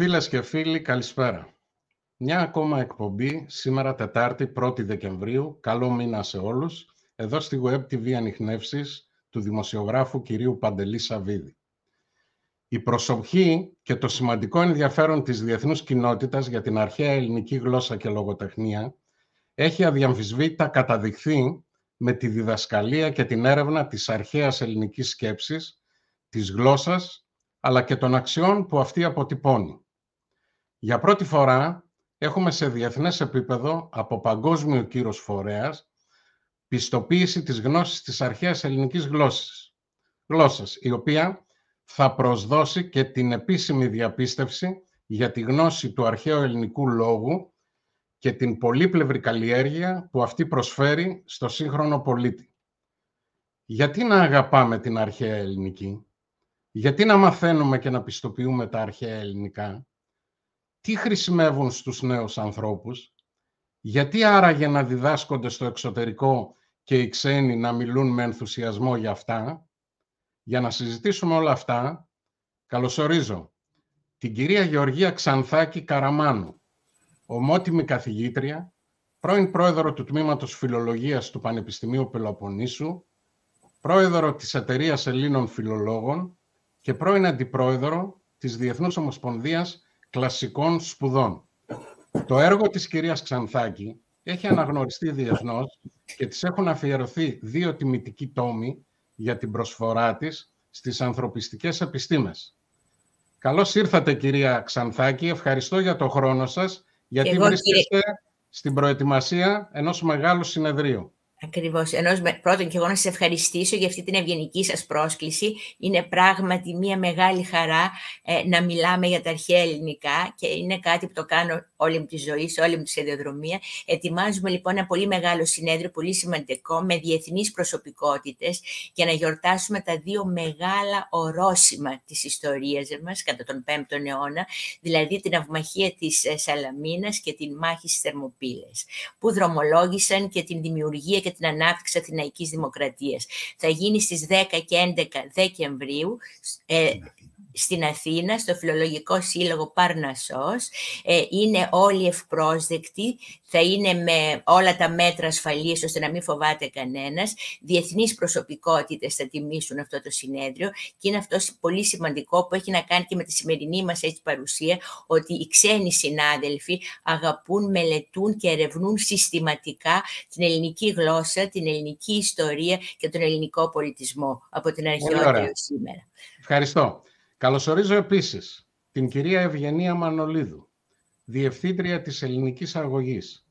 Φίλες και φίλοι, καλησπέρα. Μια ακόμα εκπομπή, σήμερα Τετάρτη 1η Δεκεμβρίου, καλό μήνα σε όλους, εδώ στη Web TV Ανιχνεύσεις του δημοσιογράφου κυρίου Παντελή Σαββίδη. Η προσοχή και το σημαντικό ενδιαφέρον της διεθνούς κοινότητας για την αρχαία ελληνική γλώσσα και λογοτεχνία έχει αδιαμφισβήτητα καταδειχθεί με τη διδασκαλία και την έρευνα της αρχαίας ελληνικής σκέψης, της γλώσσας, αλλά και των αξιών που αυτή αποτυπώνει. Για πρώτη φορά έχουμε σε διεθνές επίπεδο από παγκόσμιο κύρος φορέας πιστοποίηση της γνώσης της αρχαίας ελληνικής γλώσσας, γλώσσας η οποία θα προσδώσει και την επίσημη διαπίστευση για τη γνώση του αρχαίου ελληνικού λόγου και την πολύπλευρη καλλιέργεια που αυτή προσφέρει στο σύγχρονο πολίτη. Γιατί να αγαπάμε την αρχαία ελληνική, γιατί να μαθαίνουμε και να πιστοποιούμε τα αρχαία ελληνικά, τι χρησιμεύουν στους νέους ανθρώπους, γιατί άραγε να διδάσκονται στο εξωτερικό και οι ξένοι να μιλούν με ενθουσιασμό για αυτά; Για να συζητήσουμε όλα αυτά, καλωσορίζω την κυρία Γεωργία Ξανθάκη Καραμάνου, ομότιμη καθηγήτρια, πρώην πρόεδρο του Τμήματος Φιλολογίας του Πανεπιστημίου Πελοποννήσου, πρόεδρο της Εταιρείας Ελλήνων Φιλολόγων και πρώην αντιπρόεδρο της Διεθνούς Ομοσπονδίας Κλασικών Σπουδών. Το έργο της κυρίας Ξανθάκη έχει αναγνωριστεί διεθνώς και της έχουν αφιερωθεί δύο τιμητικοί τόμοι για την προσφορά της στις ανθρωπιστικές επιστήμες. Καλώς ήρθατε κυρία Ξανθάκη, ευχαριστώ για το χρόνο σας, γιατί βρίσκεστε στην προετοιμασία ενός μεγάλου συνεδρίου. Ακριβώς. Ενώ πρώτον και εγώ να σας ευχαριστήσω για αυτή την ευγενική σας πρόσκληση. Είναι πράγματι μια μεγάλη χαρά ε, να μιλάμε για τα αρχαία ελληνικά και είναι κάτι που το κάνω όλη μου τη ζωή, σε όλη μου τη σταδιοδρομία. Ετοιμάζουμε λοιπόν ένα πολύ μεγάλο συνέδριο, πολύ σημαντικό, με διεθνείς προσωπικότητες για να γιορτάσουμε τα δύο μεγάλα ορόσημα της ιστορίας μας κατά τον 5ο αιώνα, δηλαδή την αυμαχία της ε, Σαλαμίνας και την μάχη στις Θερμοπύλες, που δρομολόγησαν και την δημιουργία και την ανάπτυξη Αθηναϊκής Δημοκρατίας. Θα γίνει στις 10 και 11 Δεκεμβρίου ε, στην Αθήνα, στο Φιλολογικό Σύλλογο Παρνασσός. Ε, είναι όλοι ευπρόσδεκτοι, θα είναι με όλα τα μέτρα ασφαλείας ώστε να μην φοβάται κανένας. Διεθνείς προσωπικότητες θα τιμήσουν αυτό το συνέδριο και είναι αυτό πολύ σημαντικό που έχει να κάνει και με τη σημερινή μας έτσι παρουσία ότι οι ξένοι συνάδελφοι αγαπούν, μελετούν και ερευνούν συστηματικά την ελληνική γλώσσα, την ελληνική ιστορία και τον ελληνικό πολιτισμό από την αρχαιότητα σήμερα. Ευχαριστώ. Καλωσορίζω επίσης την κυρία Ευγενία Μανολίδου, Διευθύντρια της Ελληνικής Αγωγής,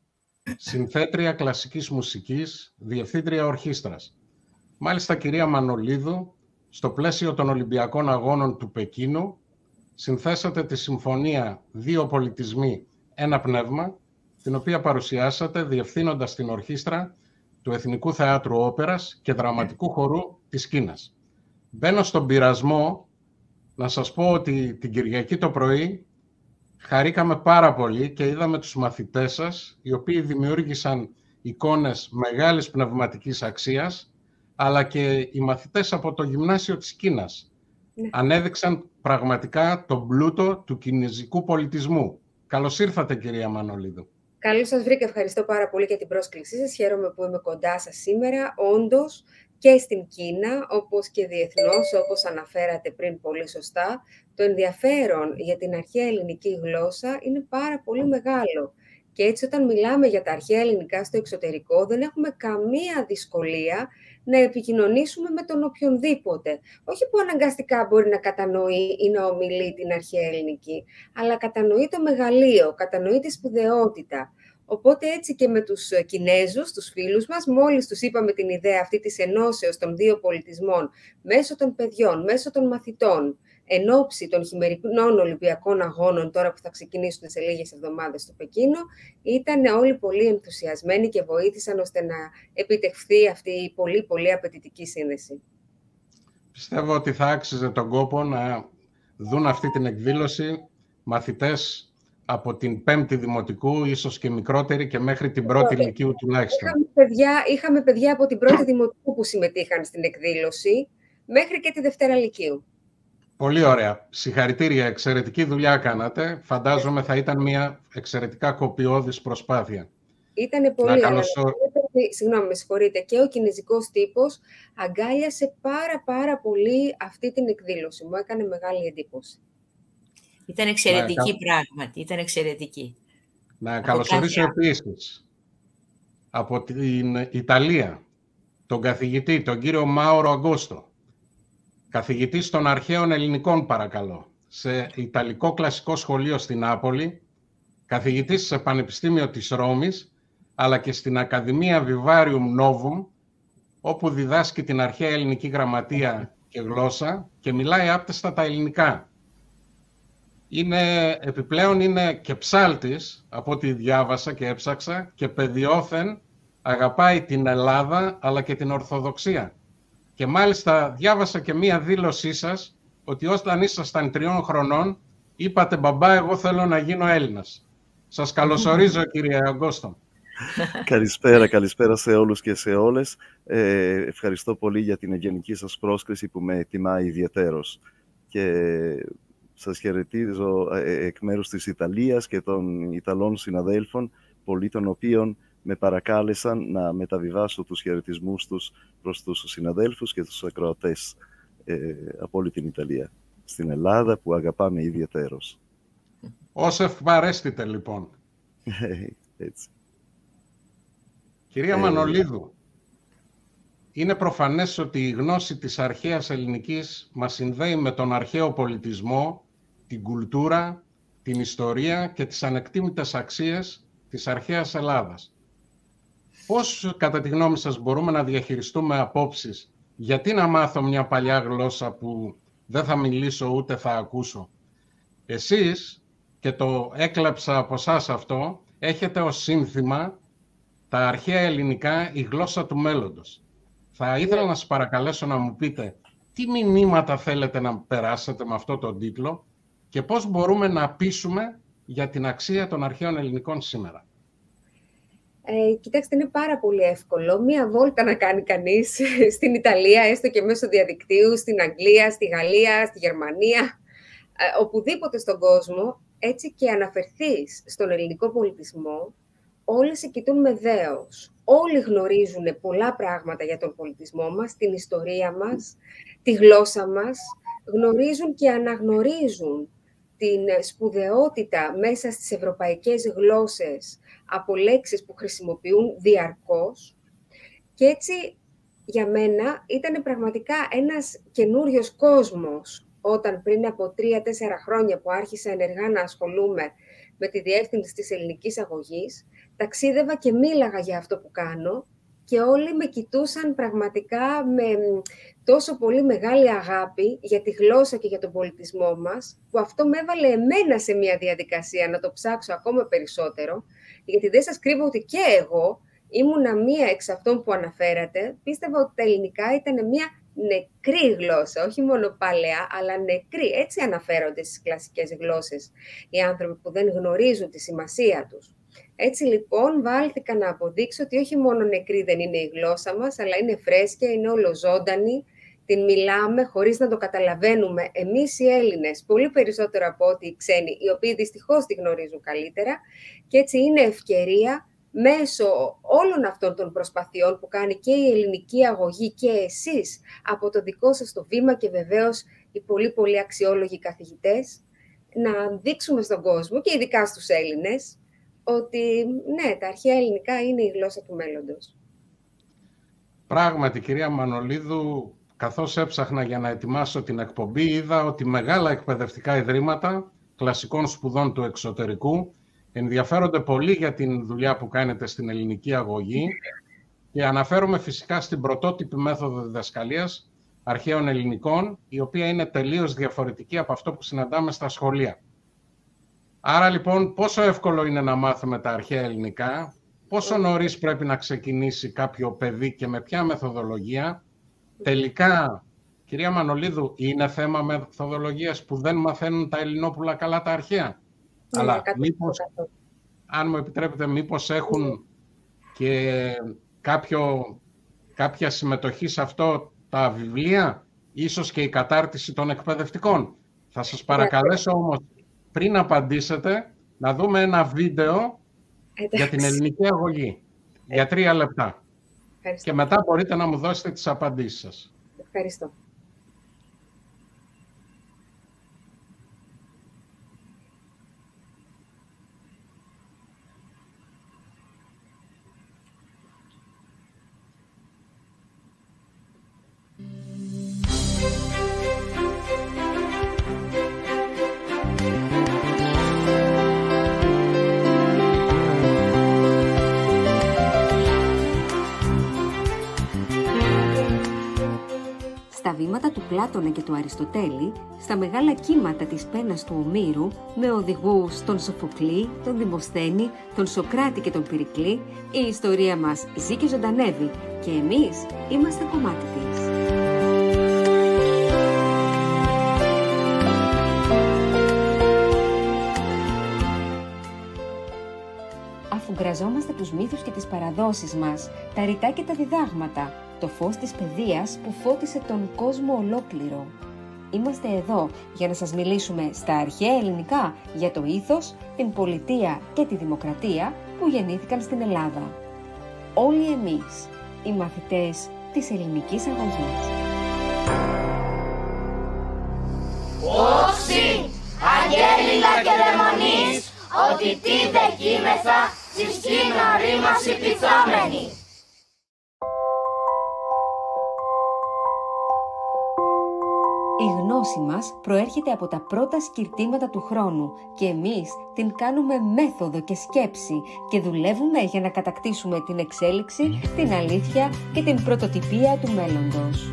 Συνθέτρια Κλασικής Μουσικής, Διευθύντρια Ορχήστρας. Μάλιστα, κυρία Μανολίδου, στο πλαίσιο των Ολυμπιακών Αγώνων του Πεκίνου, συνθέσατε τη Συμφωνία «Δύο πολιτισμοί, ένα πνεύμα», την οποία παρουσιάσατε διευθύνοντας την ορχήστρα του Εθνικού Θεάτρου Όπερας και Δραματικού Χορού της Κίνας. Μπαίνω στον πειρασμό να σας πω ότι την Κυριακή το πρωί χαρήκαμε πάρα πολύ και είδαμε τους μαθητές σας, οι οποίοι δημιούργησαν εικόνες μεγάλης πνευματικής αξίας, αλλά και οι μαθητές από το Γυμνάσιο της Κίνας. Ναι. Ανέδειξαν πραγματικά τον πλούτο του κινέζικου πολιτισμού. Καλώς ήρθατε, κυρία Μανολίδου. Καλώς σας βρήκα. Ευχαριστώ πάρα πολύ για την πρόσκλησή σας. Χαίρομαι που είμαι κοντά σας σήμερα. Όντως, και στην Κίνα, όπως και διεθνώς, όπως αναφέρατε πριν πολύ σωστά, το ενδιαφέρον για την αρχαία ελληνική γλώσσα είναι πάρα πολύ μεγάλο. Και έτσι όταν μιλάμε για τα αρχαία ελληνικά στο εξωτερικό, δεν έχουμε καμία δυσκολία να επικοινωνήσουμε με τον οποιονδήποτε. Όχι που αναγκαστικά μπορεί να κατανοεί ή να ομιλεί την αρχαία ελληνική, αλλά κατανοεί το μεγαλείο, κατανοεί τη σπουδαιότητα. Οπότε έτσι και με τους ε, Κινέζους, τους φίλους μας, μόλις τους είπαμε την ιδέα αυτή της ενώσεως των δύο πολιτισμών μέσω των παιδιών, μέσω των μαθητών, εν ώψη των χειμερινών Ολυμπιακών Αγώνων, τώρα που θα ξεκινήσουν σε λίγες εβδομάδες στο Πεκίνο, ήταν όλοι πολύ ενθουσιασμένοι και βοήθησαν ώστε να επιτευχθεί αυτή η πολύ πολύ απαιτητική σύνδεση. Πιστεύω ότι θα άξιζε τον κόπο να δουν αυτή την εκδήλωση μαθητές από την πέμπτη δημοτικού, ίσως και μικρότερη και μέχρι την πρώτη ηλικίου τουλάχιστον. Είχαμε παιδιά, είχαμε παιδιά από την πρώτη δημοτικού που συμμετείχαν στην εκδήλωση, μέχρι και τη Δευτέρα Λυκείου. Πολύ ωραία. Συγχαρητήρια. Εξαιρετική δουλειά κάνατε. Φαντάζομαι θα ήταν μια εξαιρετικά κοπιώδης προσπάθεια. Ήταν πολύ ωραία. Συγγνώμη, με συγχωρείτε. Και ο κινέζικος τύπος αγκάλιασε πάρα πάρα πολύ αυτή την εκδήλωση. Μου έκανε μεγάλη εντύπωση. Ήταν εξαιρετική πράγματι. Ήταν εξαιρετική. Να καλωσορίσω επίσης από την Ιταλία τον καθηγητή, τον κύριο Μάουρο Αγκόστο. Καθηγητής των αρχαίων ελληνικών, παρακαλώ, σε Ιταλικό Κλασικό Σχολείο στην Νάπολη, καθηγητής σε Πανεπιστήμιο της Ρώμης, αλλά και στην Ακαδημία Vivarium Novum, όπου διδάσκει την αρχαία ελληνική γραμματεία και γλώσσα και μιλάει άπτεστα τα ελληνικά. Είναι, επιπλέον είναι και ψάλτης, από ό,τι διάβασα και έψαξα, και παιδιόθεν αγαπάει την Ελλάδα αλλά και την Ορθοδοξία. Και μάλιστα διάβασα και μία δήλωσή σας ότι όταν ήσασταν τριών χρονών είπατε «Μπαμπά, εγώ θέλω να γίνω Έλληνας». Σας καλωσορίζω κύριε Αγκώστο. καλησπέρα, καλησπέρα σε όλους και σε όλες. Ε, ευχαριστώ πολύ για την ευγενική σας πρόσκληση που με τιμά ιδιαίτερος. Και σας χαιρετίζω ε, εκ μέρους της Ιταλίας και των Ιταλών συναδέλφων, πολλοί των οποίων με παρακάλεσαν να μεταβιβάσω τους χαιρετισμούς τους προς τους συναδέλφους και τους ακροατές ε, από όλη την Ιταλία. Στην Ελλάδα που αγαπάμε ιδιαίτερος. Όσο ευπαρέστητε λοιπόν. Έτσι. Κυρία ε, Μανολίδου, είναι προφανές ότι η γνώση της αρχαίας ελληνικής μας συνδέει με τον αρχαίο πολιτισμό, την κουλτούρα, την ιστορία και τις ανεκτήμητες αξίες της αρχαίας Ελλάδας. Πώς, κατά τη γνώμη σας, μπορούμε να διαχειριστούμε απόψεις; Γιατί να μάθω μια παλιά γλώσσα που δεν θα μιλήσω ούτε θα ακούσω; Εσείς, και το έκλαψα από εσάς αυτό, έχετε ως σύνθημα τα αρχαία ελληνικά η γλώσσα του μέλλοντος. Θα ήθελα να σας παρακαλέσω να μου πείτε τι μηνύματα θέλετε να περάσετε με αυτό τον τίτλο και πώς μπορούμε να πείσουμε για την αξία των αρχαίων ελληνικών σήμερα. Ε, κοιτάξτε, είναι πάρα πολύ εύκολο. Μία βόλτα να κάνει κανείς στην Ιταλία, έστω και μέσω διαδικτύου, στην Αγγλία, στη Γαλλία, στη Γερμανία, ε, οπουδήποτε στον κόσμο, έτσι και αναφερθείς στον ελληνικό πολιτισμό, όλοι σε κοιτούν με δέος. Όλοι γνωρίζουν πολλά πράγματα για τον πολιτισμό μας, την ιστορία μας, τη γλώσσα μας, γνωρίζουν και αναγνωρίζουν την σπουδαιότητα μέσα στις ευρωπαϊκές γλώσσες από λέξεις που χρησιμοποιούν διαρκώς. Και έτσι, για μένα, ήταν πραγματικά ένας καινούριος κόσμος όταν πριν από τρία-τέσσερα χρόνια που άρχισα ενεργά να ασχολούμαι με τη διεύθυνση της ελληνικής αγωγής, ταξίδευα και μίλαγα για αυτό που κάνω και όλοι με κοιτούσαν πραγματικά με τόσο πολύ μεγάλη αγάπη για τη γλώσσα και για τον πολιτισμό μας, που αυτό με έβαλε εμένα σε μια διαδικασία να το ψάξω ακόμα περισσότερο, γιατί δεν σας κρύβω ότι και εγώ ήμουνα μία εξ αυτών που αναφέρατε, πίστευα ότι τα ελληνικά ήταν μία νεκρή γλώσσα, όχι μόνο παλαιά, αλλά νεκρή. Έτσι αναφέρονται στις κλασικές γλώσσες οι άνθρωποι που δεν γνωρίζουν τη σημασία τους. Έτσι λοιπόν βάλθηκα να αποδείξω ότι όχι μόνο νεκρή δεν είναι η γλώσσα μας, αλλά είναι φρέσκια, είναι όλο ζώντανη, την μιλάμε χωρίς να το καταλαβαίνουμε εμείς οι Έλληνες, πολύ περισσότερο από ό,τι οι ξένοι, οι οποίοι δυστυχώς τη γνωρίζουν καλύτερα. Και έτσι είναι ευκαιρία μέσω όλων αυτών των προσπαθειών που κάνει και η ελληνική αγωγή και εσείς από το δικό σας το βήμα και βεβαίως οι πολύ πολύ αξιόλογοι καθηγητές να δείξουμε στον κόσμο και ειδικά στους Έλληνες ότι ναι, τα αρχαία ελληνικά είναι η γλώσσα του μέλλοντος. Πράγματι, κυρία Μανολίδου, καθώς έψαχνα για να ετοιμάσω την εκπομπή, είδα ότι μεγάλα εκπαιδευτικά ιδρύματα κλασικών σπουδών του εξωτερικού ενδιαφέρονται πολύ για την δουλειά που κάνετε στην ελληνική αγωγή και αναφέρομαι φυσικά στην πρωτότυπη μέθοδο διδασκαλίας αρχαίων ελληνικών, η οποία είναι τελείως διαφορετική από αυτό που συναντάμε στα σχολεία. Άρα λοιπόν πόσο εύκολο είναι να μάθουμε τα αρχαία ελληνικά, πόσο νωρίς πρέπει να ξεκινήσει κάποιο παιδί και με ποια μεθοδολογία; Τελικά, κυρία Μανολίδου, είναι θέμα μεθοδολογίας που δεν μαθαίνουν τα Ελληνόπουλα καλά τα αρχαία. Ναι, Αλλά μήπως, αν μου επιτρέπετε, μήπως έχουν και κάποιο, κάποια συμμετοχή σε αυτό τα βιβλία; Ίσως και η κατάρτιση των εκπαιδευτικών. Θα σας παρακαλέσω όμως, πριν απαντήσετε, να δούμε ένα βίντεο για την ελληνική αγωγή. Για τρία λεπτά. Και μετά μπορείτε να μου δώσετε τις απαντήσεις σας. Ευχαριστώ. Πλάτωνα και του Αριστοτέλη, στα μεγάλα κύματα της πένας του Ομήρου, με οδηγούς τον Σοφοκλή, τον Δημοσθένη, τον Σοκράτη και τον Πυρικλή, η ιστορία μας ζει και ζωντανεύει και εμείς είμαστε κομμάτι της. Αφού γραζόμαστε τους μύθους και τις παραδόσεις μας, τα ρητά και τα διδάγματα, το φως της παιδείας που φώτισε τον κόσμο ολόκληρο. Είμαστε εδώ για να σας μιλήσουμε στα αρχαία ελληνικά για το ήθος, την πολιτεία και τη δημοκρατία που γεννήθηκαν στην Ελλάδα. Όλοι εμείς, οι μαθητές της ελληνικής αγωγής. Όξι, αγέληλα και δαιμονείς, ότι τι δεκίμεθα, στις κοινωνοί μας γνώση μας προέρχεται από τα πρώτα σκυρτήματα του χρόνου και εμείς την κάνουμε μέθοδο και σκέψη και δουλεύουμε για να κατακτήσουμε την εξέλιξη, την αλήθεια και την πρωτοτυπία του μέλλοντος.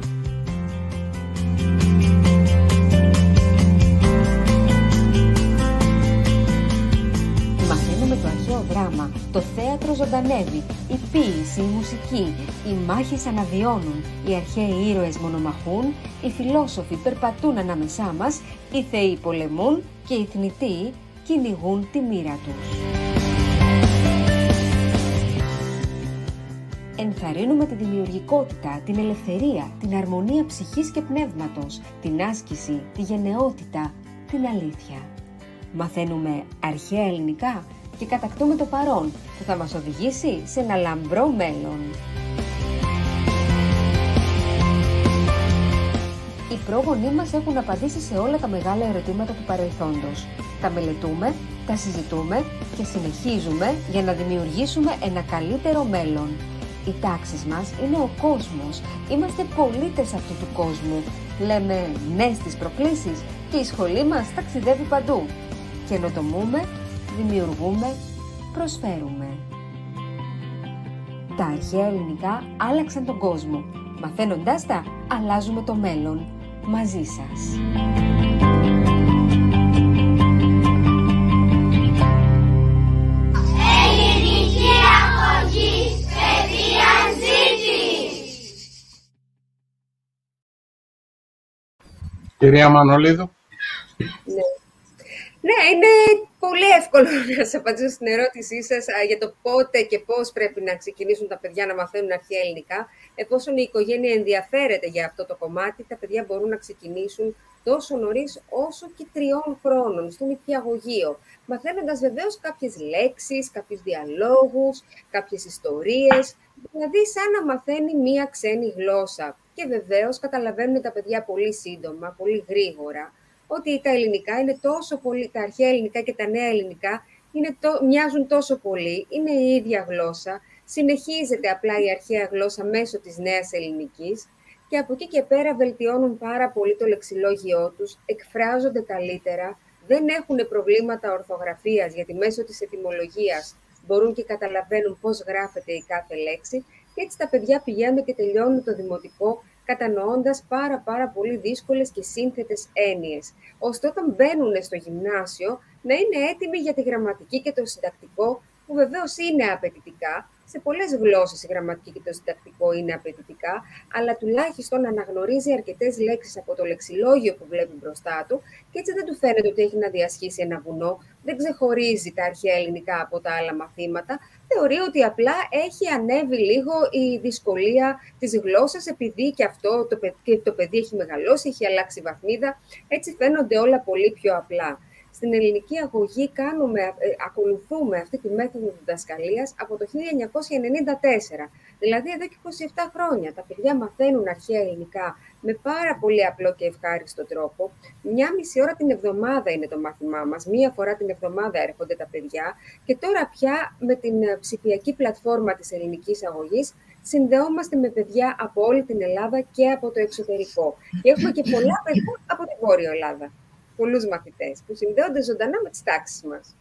Δράμα, το θέατρο ζωντανεύει, η ποίηση, η μουσική, οι μάχες αναβιώνουν, οι αρχαίοι ήρωες μονομαχούν, οι φιλόσοφοι περπατούν ανάμεσά μας, οι θεοί πολεμούν και οι θνητοί κυνηγούν τη μοίρα τους. Ενθαρρύνουμε τη δημιουργικότητα, την ελευθερία, την αρμονία ψυχής και πνεύματος, την άσκηση, τη γενναιότητα, την αλήθεια. Μαθαίνουμε αρχαία ελληνικά; Και κατακτούμε το παρόν που θα μας οδηγήσει σε ένα λαμπρό μέλλον. Οι πρόγονοί μας έχουν απαντήσει σε όλα τα μεγάλα ερωτήματα του παρελθόντος. Τα μελετούμε, τα συζητούμε και συνεχίζουμε για να δημιουργήσουμε ένα καλύτερο μέλλον. Οι τάξεις μας είναι ο κόσμος. Είμαστε πολίτες αυτού του κόσμου. Λέμε ναι στις προκλήσεις και η σχολή μας ταξιδεύει παντού. Καινοτομούμε δημιουργούμε, προσφέρουμε. Τα αρχαία ελληνικά άλλαξαν τον κόσμο. Μαθαίνοντάς τα, αλλάζουμε το μέλλον. Μαζί σας. Ελληνική αγωγή, παιδεία Κυρία Μανολίδου. Ναι. Ναι, είναι πολύ εύκολο να σα απαντήσω στην ερώτησή σας για το πότε και πώς πρέπει να ξεκινήσουν τα παιδιά να μαθαίνουν αρχαία ελληνικά. Εφόσον η οικογένεια ενδιαφέρεται για αυτό το κομμάτι, τα παιδιά μπορούν να ξεκινήσουν τόσο νωρίς όσο και τριών χρόνων, στο νηπιαγωγείο. Μαθαίνοντας βεβαίως κάποιες λέξεις, κάποιους διαλόγους, κάποιες ιστορίες, δηλαδή σαν να μαθαίνει μία ξένη γλώσσα. Και βεβαίως καταλαβαίνουν τα παιδιά πολύ σύντομα, πολύ γρήγορα, ότι τα ελληνικά είναι τόσο πολύ, τα αρχαία ελληνικά και τα νέα ελληνικά είναι το, μοιάζουν τόσο πολύ, είναι η ίδια γλώσσα, συνεχίζεται απλά η αρχαία γλώσσα μέσω της νέας ελληνικής και από εκεί και πέρα βελτιώνουν πάρα πολύ το λεξιλόγιό τους, εκφράζονται καλύτερα, δεν έχουν προβλήματα ορθογραφίας, γιατί μέσω της ετυμολογίας μπορούν και καταλαβαίνουν πώς γράφεται η κάθε λέξη και έτσι τα παιδιά πηγαίνουν και τελειώνουν το δημοτικό κατανοώντας πάρα πάρα πολύ δύσκολες και σύνθετες έννοιες, ώστε όταν μπαίνουν στο γυμνάσιο να είναι έτοιμοι για τη γραμματική και το συντακτικό που βεβαίως είναι απαιτητικά, σε πολλές γλώσσες η γραμματική και το συντακτικό είναι απαιτητικά, αλλά τουλάχιστον αναγνωρίζει αρκετές λέξεις από το λεξιλόγιο που βλέπει μπροστά του και έτσι δεν του φαίνεται ότι έχει να διασχίσει ένα βουνό, δεν ξεχωρίζει τα αρχαία ελληνικά από τα άλλα μαθήματα, θεωρεί ότι απλά έχει ανέβει λίγο η δυσκολία της γλώσσας επειδή και αυτό το, παιδί, το παιδί έχει μεγαλώσει, έχει αλλάξει βαθμίδα, έτσι φαίνονται όλα πολύ πιο απλά στην ελληνική αγωγή κάνουμε, ε, ακολουθούμε αυτή τη μέθοδο διδασκαλίας από το 1994. Δηλαδή εδώ και 27 χρόνια. Τα παιδιά μαθαίνουν αρχαία ελληνικά με πάρα πολύ απλό και ευχάριστο τρόπο. Μια μισή ώρα την εβδομάδα είναι το μάθημά μας. Μία φορά την εβδομάδα έρχονται τα παιδιά. Και τώρα πια με την ε, ψηφιακή πλατφόρμα της ελληνικής αγωγής συνδεόμαστε με παιδιά από όλη την Ελλάδα και από το εξωτερικό. Και έχουμε και πολλά παιδιά από την Βόρεια Ελλάδα πολλούς μαθητές που συνδέονται ζωντανά με τις τάξεις μας.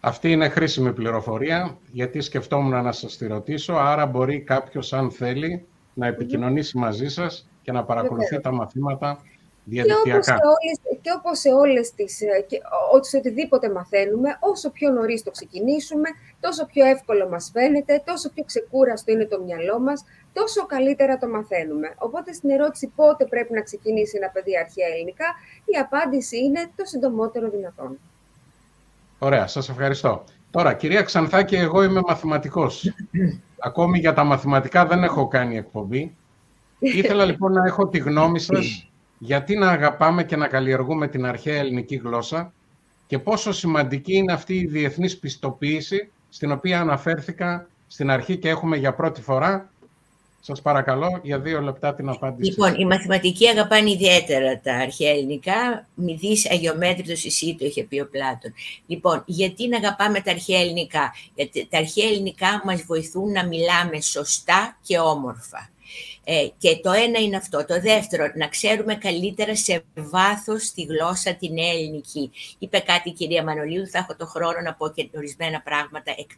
Αυτή είναι χρήσιμη πληροφορία, γιατί σκεφτόμουν να σας τη ρωτήσω, άρα μπορεί κάποιος, αν θέλει, να επικοινωνήσει μαζί σας και να παρακολουθεί τα μαθήματα διαδικτυακά. Και όπως σε όλες, και όπως σε όλες τις, ε, και, σε οτιδήποτε μαθαίνουμε, όσο πιο νωρίς το ξεκινήσουμε, τόσο πιο εύκολο μας φαίνεται, τόσο πιο ξεκούραστο είναι το μυαλό μας, τόσο καλύτερα το μαθαίνουμε. Οπότε στην ερώτηση πότε πρέπει να ξεκινήσει ένα παιδί αρχαία ελληνικά, η απάντηση είναι το συντομότερο δυνατόν. Ωραία, σας ευχαριστώ. Τώρα, κυρία Ξανθάκη, εγώ είμαι μαθηματικός. Ακόμη για τα μαθηματικά δεν έχω κάνει εκπομπή. Ήθελα λοιπόν να έχω τη γνώμη σας γιατί να αγαπάμε και να καλλιεργούμε την αρχαία ελληνική γλώσσα και πόσο σημαντική είναι αυτή η διεθνής πιστοποίηση στην οποία αναφέρθηκα στην αρχή και έχουμε για πρώτη φορά σας παρακαλώ για δύο λεπτά την απάντηση. Λοιπόν, οι μαθηματικοί αγαπάνε ιδιαίτερα τα αρχαία ελληνικά. Μη δεις αγιομέτρητος εσύ το είχε πει ο Πλάτων. Λοιπόν, γιατί να αγαπάμε τα αρχαία ελληνικά; Γιατί τα αρχαία ελληνικά μας βοηθούν να μιλάμε σωστά και όμορφα. Ε, και το ένα είναι αυτό. Το δεύτερο, να ξέρουμε καλύτερα σε βάθος τη γλώσσα την ελληνική. Είπε κάτι η κυρία Μανολίου, θα έχω το χρόνο να πω και ορισμένα πράγματα εκ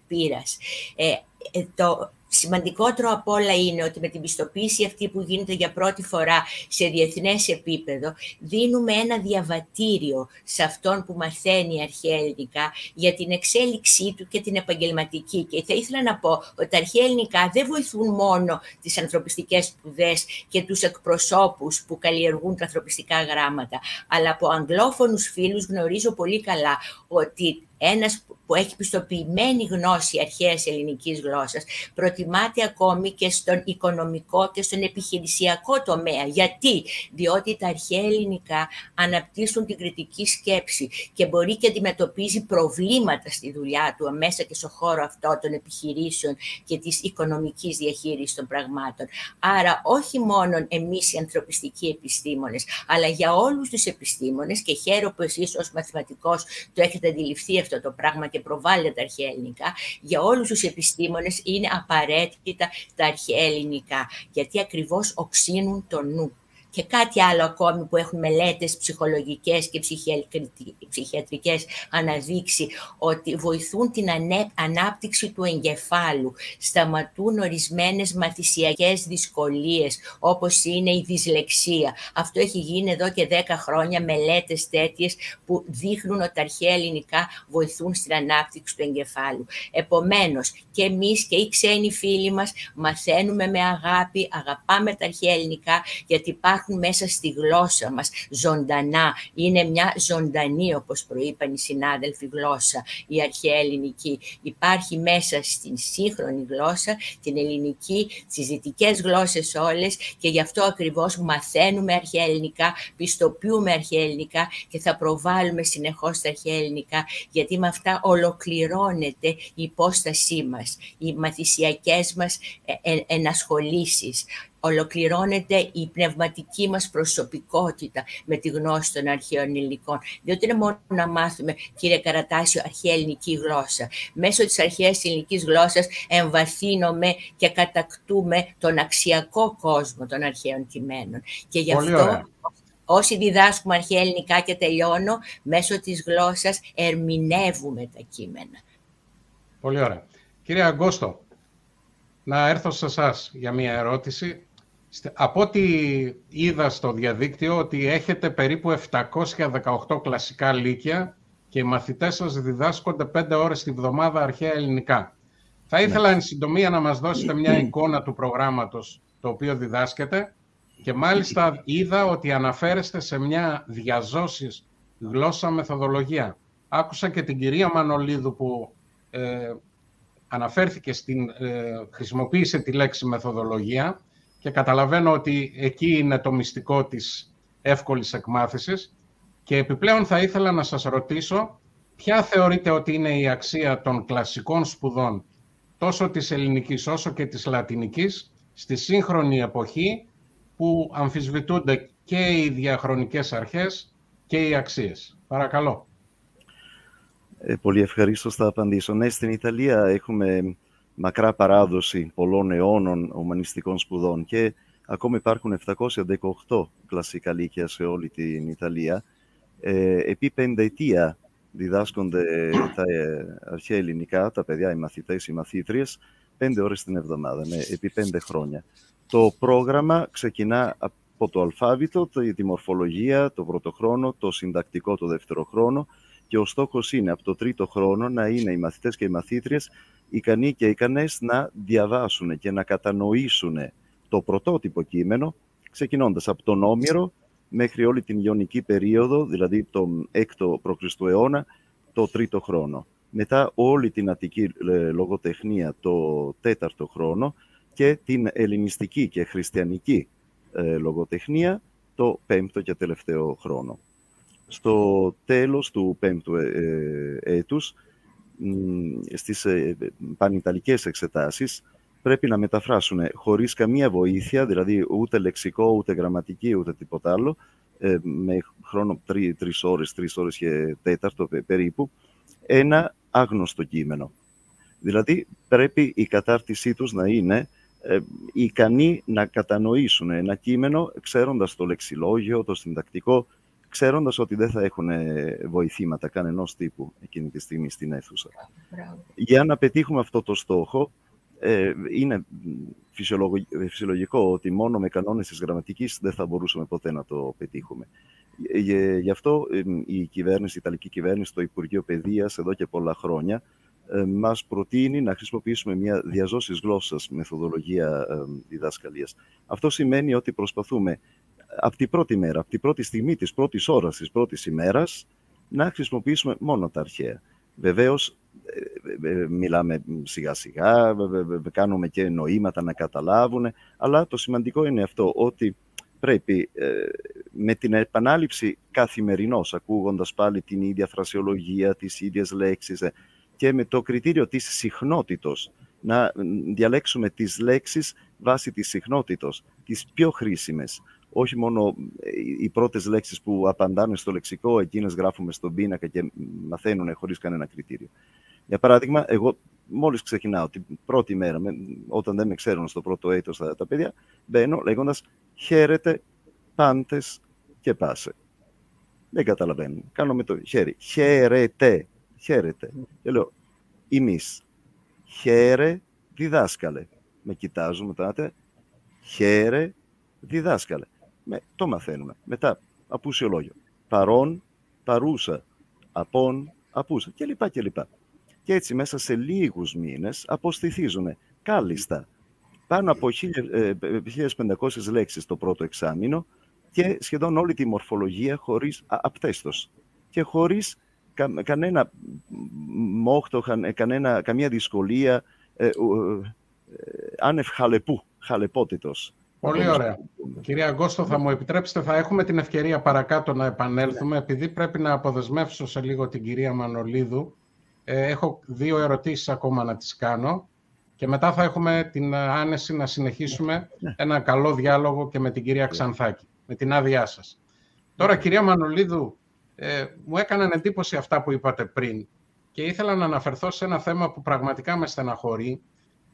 ε, ε, το, σημαντικότερο απ' όλα είναι ότι με την πιστοποίηση αυτή που γίνεται για πρώτη φορά σε διεθνές επίπεδο, δίνουμε ένα διαβατήριο σε αυτόν που μαθαίνει αρχαία ελληνικά για την εξέλιξή του και την επαγγελματική. Και θα ήθελα να πω ότι τα αρχαία ελληνικά δεν βοηθούν μόνο τις ανθρωπιστικές σπουδές και τους εκπροσώπους που καλλιεργούν τα ανθρωπιστικά γράμματα, αλλά από αγγλόφωνους φίλους γνωρίζω πολύ καλά ότι ένας που έχει πιστοποιημένη γνώση αρχαίας ελληνικής γλώσσας, προτιμάται ακόμη και στον οικονομικό και στον επιχειρησιακό τομέα. Γιατί; Διότι τα αρχαία ελληνικά αναπτύσσουν την κριτική σκέψη και μπορεί και αντιμετωπίζει προβλήματα στη δουλειά του μέσα και στον χώρο αυτό των επιχειρήσεων και της οικονομικής διαχείρισης των πραγμάτων. Άρα όχι μόνο εμείς οι ανθρωπιστικοί επιστήμονες, αλλά για όλους τους επιστήμονες και χαίρομαι που εσείς ως μαθηματικός το έχετε αντιληφθεί αυτό το πράγμα και προβάλλεται τα αρχαία ελληνικά, για όλους τους επιστήμονες είναι απαραίτητα τα αρχαία ελληνικά, γιατί ακριβώς οξύνουν το νου και κάτι άλλο ακόμη που έχουν μελέτες ψυχολογικές και ψυχιατρικές αναδείξει ότι βοηθούν την ανάπτυξη του εγκεφάλου, σταματούν ορισμένες μαθησιακές δυσκολίες όπως είναι η δυσλεξία. Αυτό έχει γίνει εδώ και 10 χρόνια μελέτες τέτοιες που δείχνουν ότι τα αρχαία ελληνικά βοηθούν στην ανάπτυξη του εγκεφάλου. Επομένως και εμείς και οι ξένοι φίλοι μας μαθαίνουμε με αγάπη, αγαπάμε τα αρχαία ελληνικά γιατί υπάρχουν μέσα στη γλώσσα μας ζωντανά. Είναι μια ζωντανή, όπως προείπαν οι συνάδελφοι, γλώσσα, η αρχαία ελληνική. Υπάρχει μέσα στην σύγχρονη γλώσσα, την ελληνική, τις δυτικές γλώσσες όλες και γι' αυτό ακριβώς μαθαίνουμε αρχαία ελληνικά, πιστοποιούμε αρχαία ελληνικά και θα προβάλλουμε συνεχώς τα αρχαία ελληνικά, γιατί με αυτά ολοκληρώνεται η υπόστασή μας, οι μαθησιακές μας ε, ε, ενασχολήσεις ολοκληρώνεται η πνευματική μας προσωπικότητα με τη γνώση των αρχαίων υλικών. Διότι είναι μόνο να μάθουμε, κύριε Καρατάσιο, αρχαία ελληνική γλώσσα. Μέσω της αρχαίας ελληνικής γλώσσας εμβαθύνουμε και κατακτούμε τον αξιακό κόσμο των αρχαίων κειμένων. Και γι' αυτό όσοι διδάσκουμε αρχαία ελληνικά και τελειώνω, μέσω της γλώσσας ερμηνεύουμε τα κείμενα. Πολύ ωραία. Κύριε Αγκώστο, να έρθω σε εσάς για μία ερώτηση. Από ό,τι είδα στο διαδίκτυο ότι έχετε περίπου 718 κλασικά λύκεια και και οι μαθητές σας διδάσκονται πέντε ώρες τη βδομάδα αρχαία ελληνικά. Θα ήθελα εν συντομία να μας δώσετε μια εικόνα του προγράμματος το οποίο διδάσκεται και μάλιστα είδα ότι αναφέρεστε σε μια διαζώσεις γλώσσα μεθοδολογία. Άκουσα και την κυρία Μανολίδου που ε, αναφέρθηκε στην, ε, χρησιμοποίησε τη λέξη μεθοδολογία και καταλαβαίνω ότι εκεί είναι το μυστικό της εύκολης εκμάθησης και επιπλέον θα ήθελα να σας ρωτήσω ποια θεωρείτε ότι είναι η αξία των κλασικών σπουδών τόσο της ελληνικής όσο και της λατινικής στη σύγχρονη εποχή που αμφισβητούνται και οι διαχρονικές αρχές και οι αξίες; Παρακαλώ. Ε, πολύ ευχαρίστως θα απαντήσω. Ναι, στην Ιταλία έχουμε μακρά παράδοση πολλών αιώνων ομανιστικών σπουδών και ακόμα υπάρχουν 718 κλασικά λύκεια σε όλη την Ιταλία. Ε, επί πενταετία διδάσκονται τα ε, αρχαία ελληνικά, τα παιδιά, οι μαθητές, οι μαθήτριες, πέντε ώρες την εβδομάδα, ναι, επί πέντε χρόνια. Το πρόγραμμα ξεκινά από το αλφάβητο, τη μορφολογία, το πρώτο χρόνο, το συντακτικό το δεύτερο χρόνο και ο στόχος είναι από το τρίτο χρόνο να είναι οι μαθητές και οι μαθήτριες ικανοί και ικανές να διαβάσουν και να κατανοήσουν το πρωτότυπο κείμενο, ξεκινώντας από τον Όμηρο μέχρι όλη την Ιωνική περίοδο, δηλαδή τον 6ο π.Χ. αιώνα, το τρίτο χρόνο. Μετά όλη την Αττική ε, λογοτεχνία το τέταρτο χρόνο και την ελληνιστική και χριστιανική ε, λογοτεχνία το πέμπτο και τελευταίο χρόνο. Στο τέλος του πέμπτου ε, έτους, στις πανιταλικές εξετάσεις, πρέπει να μεταφράσουν χωρίς καμία βοήθεια, δηλαδή ούτε λεξικό, ούτε γραμματική, ούτε τίποτα άλλο, ε, με χρόνο τρει, τρεις ώρες, τρεις ώρες και τέταρτο περίπου, ένα άγνωστο κείμενο. Δηλαδή πρέπει η κατάρτισή τους να είναι ε, ικανοί να κατανοήσουν ένα κείμενο ξέροντας το λεξιλόγιο, το συντακτικό, ξέροντας ότι δεν θα έχουν βοηθήματα κανενός τύπου εκείνη τη στιγμή στην αίθουσα. Για να πετύχουμε αυτό το στόχο, ε, είναι φυσιολογικό ότι μόνο με κανόνες της γραμματικής δεν θα μπορούσαμε ποτέ να το πετύχουμε. Ε, γι' αυτό η κυβέρνηση, η Ιταλική κυβέρνηση, το Υπουργείο Παιδείας εδώ και πολλά χρόνια ε, μας προτείνει να χρησιμοποιήσουμε μια διαζώσης γλώσσας μεθοδολογία διδασκαλίας. Αυτό σημαίνει ότι προσπαθούμε από την πρώτη μέρα, από την πρώτη στιγμή της πρώτης ώρας της πρώτης ημέρας να χρησιμοποιήσουμε μόνο τα αρχαία. Βεβαίως ε, ε, μιλάμε σιγά σιγά, κάνουμε και νοήματα να καταλάβουν, αλλά το σημαντικό είναι αυτό, ότι πρέπει ε, με την επανάληψη καθημερινώς, ακούγοντας πάλι την ίδια φρασιολογία, τις ίδιες λέξεις και με το κριτήριο της συχνότητος, να διαλέξουμε τις λέξεις βάσει της συχνότητος, τις πιο χρήσιμες. Όχι μόνο οι πρώτες λέξεις που απαντάνε στο λεξικό, εκείνες γράφουμε στον πίνακα και μαθαίνουν χωρίς κανένα κριτήριο. Για παράδειγμα, εγώ μόλις ξεκινάω την πρώτη μέρα, όταν δεν με ξέρουν στο πρώτο έτος τα, τα παιδιά, μπαίνω λέγοντας «Χαίρετε, πάντες και πάσε». Δεν καταλαβαίνουν. Κάνω με το χέρι. Χαίρετε. Χαίρετε. Και λέω «Εμείς». Χαίρε, διδάσκαλε. Με κοιτάζουν μετά. Χαίρε, διδάσκαλε. Με, το μαθαίνουμε. Μετά, απουσιολόγιο. Παρόν, παρούσα. Απόν, απούσα. Και λοιπά και λοιπά και έτσι μέσα σε λίγους μήνες αποστηθίζουν κάλλιστα πάνω από 1.500 ε, λέξεις το πρώτο εξάμεινο και σχεδόν όλη τη μορφολογία χωρίς απτέστος και χωρίς κανένα μόχτο, κανένα, καμία δυσκολία, ε, ε, άνευ χαλεπού, χαλεπότητος. Πολύ ωραία. Κυρία Αγκώστο, θα μου επιτρέψετε, θα έχουμε την ευκαιρία παρακάτω να επανέλθουμε, επειδή πρέπει να αποδεσμεύσω σε λίγο την κυρία Μανολίδου, ε, έχω δύο ερωτήσεις ακόμα να τις κάνω και μετά θα έχουμε την άνεση να συνεχίσουμε ναι. ένα καλό διάλογο και με την κυρία Ξανθάκη, με την άδειά σας. Τώρα, κυρία Μανολίδου, ε, μου έκαναν εντύπωση αυτά που είπατε πριν και ήθελα να αναφερθώ σε ένα θέμα που πραγματικά με στεναχωρεί.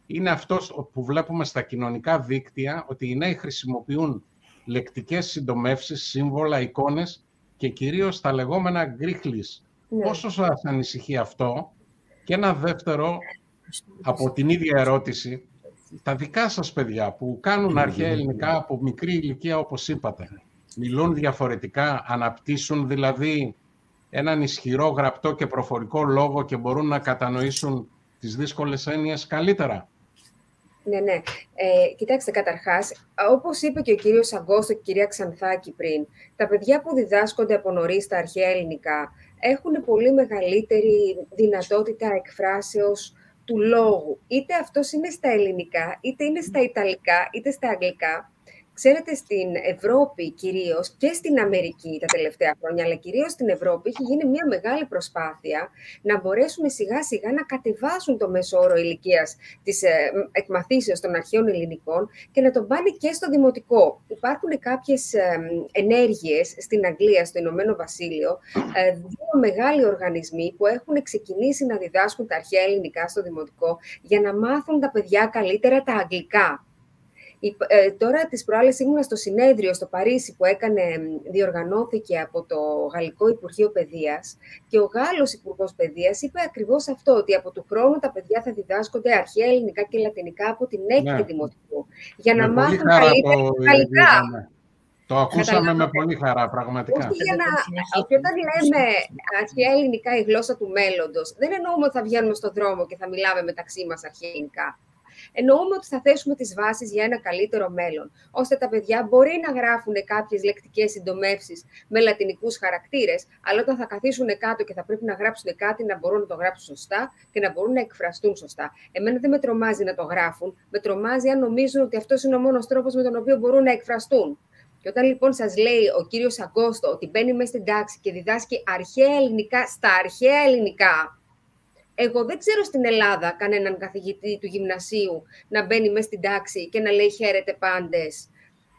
Είναι αυτός που βλέπουμε στα κοινωνικά δίκτυα, ότι οι νέοι χρησιμοποιούν λεκτικές συντομεύσεις, σύμβολα, εικόνες και κυρίως τα λεγόμενα γκρίχλις, ναι. Πόσο σας ανησυχεί αυτό; Και ένα δεύτερο από την ίδια ερώτηση, τα δικά σας παιδιά που κάνουν αρχαία ελληνικά από μικρή ηλικία όπως είπατε, μιλούν διαφορετικά, αναπτύσσουν δηλαδή έναν ισχυρό γραπτό και προφορικό λόγο και μπορούν να κατανοήσουν τις δύσκολες έννοιες καλύτερα. Ναι, ναι. Ε, κοιτάξτε, καταρχάς, όπως είπε και ο κύριος Αγκώστο και η κυρία Ξανθάκη πριν, τα παιδιά που διδάσκονται από νωρίς τα αρχαία ελληνικά έχουν πολύ μεγαλύτερη δυνατότητα εκφράσεως του λόγου. Είτε αυτός είναι στα ελληνικά, είτε είναι στα ιταλικά, είτε στα αγγλικά. Ξέρετε, στην Ευρώπη κυρίως και στην Αμερική τα τελευταία χρόνια, αλλά κυρίως στην Ευρώπη, έχει γίνει μια μεγάλη προσπάθεια να μπορέσουν σιγά σιγά να κατεβάσουν το μέσο όρο ηλικίας της ε, εκμαθήσεως των αρχαίων ελληνικών και να τον πάνε και στο δημοτικό. Υπάρχουν κάποιες ενέργειες στην Αγγλία, στο Ηνωμένο Βασίλειο, ε, δύο μεγάλοι οργανισμοί που έχουν ξεκινήσει να διδάσκουν τα αρχαία ελληνικά στο δημοτικό για να μάθουν τα παιδιά καλύτερα τα αγγλικά. Ε, τώρα τις προάλλες ήμουν στο συνέδριο στο Παρίσι που έκανε, διοργανώθηκε από το Γαλλικό Υπουργείο Παιδείας και ο Γάλλος Υπουργός Παιδείας είπε ακριβώς αυτό, ότι από του χρόνου τα παιδιά θα διδάσκονται αρχαία ελληνικά και λατινικά από την έκτη ναι. δημοτικού, για να μάθουν καλύτερα γαλλικά. Το ακούσαμε με πολύ χαρά, πραγματικά. Όχι για να... Και όταν λέμε αρχαία ελληνικά η γλώσσα του μέλλοντος, δεν εννοούμε ότι θα βγαίνουμε στον δρόμο και θα μιλάμε μεταξύ μας αρχαία ελληνικά εννοούμε ότι θα θέσουμε τις βάσεις για ένα καλύτερο μέλλον, ώστε τα παιδιά μπορεί να γράφουν κάποιες λεκτικές συντομεύσεις με λατινικούς χαρακτήρες, αλλά όταν θα καθίσουν κάτω και θα πρέπει να γράψουν κάτι, να μπορούν να το γράψουν σωστά και να μπορούν να εκφραστούν σωστά. Εμένα δεν με τρομάζει να το γράφουν, με τρομάζει αν νομίζουν ότι αυτός είναι ο μόνος τρόπος με τον οποίο μπορούν να εκφραστούν. Και όταν λοιπόν σας λέει ο κύριος Αγκόστο ότι μπαίνει μέσα στην τάξη και διδάσκει αρχαία ελληνικά στα αρχαία ελληνικά, εγώ δεν ξέρω στην Ελλάδα κανέναν καθηγητή του γυμνασίου να μπαίνει μέσα στην τάξη και να λέει χαίρετε πάντες,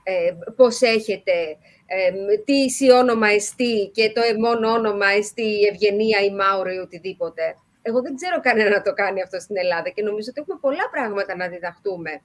ε, πώς έχετε, ε, τι όνομα εστί και το μόνο όνομα εστί η Ευγενία ή Μάουρο ή οτιδήποτε. Εγώ δεν ξέρω κανένα να το κάνει αυτό στην Ελλάδα και νομίζω ότι έχουμε πολλά πράγματα να διδαχτούμε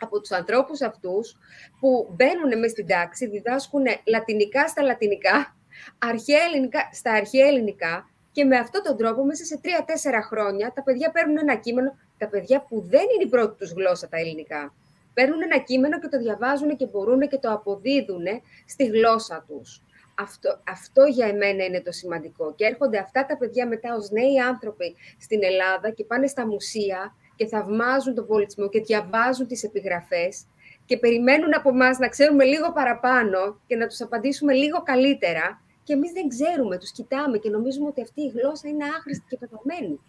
από τους ανθρώπους αυτούς που μπαίνουν μέσα στην τάξη, διδάσκουν λατινικά στα λατινικά, αρχαία ελληνικά στα αρχαία ελληνικά και με αυτόν τον τρόπο, μέσα σε τρία-τέσσερα χρόνια, τα παιδιά παίρνουν ένα κείμενο, τα παιδιά που δεν είναι η πρώτη τους γλώσσα τα ελληνικά. Παίρνουν ένα κείμενο και το διαβάζουν και μπορούν και το αποδίδουν στη γλώσσα τους. Αυτό, αυτό για εμένα είναι το σημαντικό. Και έρχονται αυτά τα παιδιά μετά ως νέοι άνθρωποι στην Ελλάδα και πάνε στα μουσεία και θαυμάζουν τον πολιτισμό και διαβάζουν τις επιγραφές και περιμένουν από εμά να ξέρουμε λίγο παραπάνω και να τους απαντήσουμε λίγο καλύτερα και εμείς δεν ξέρουμε, τους κοιτάμε και νομίζουμε ότι αυτή η γλώσσα είναι άχρηστη και πεθαμένη.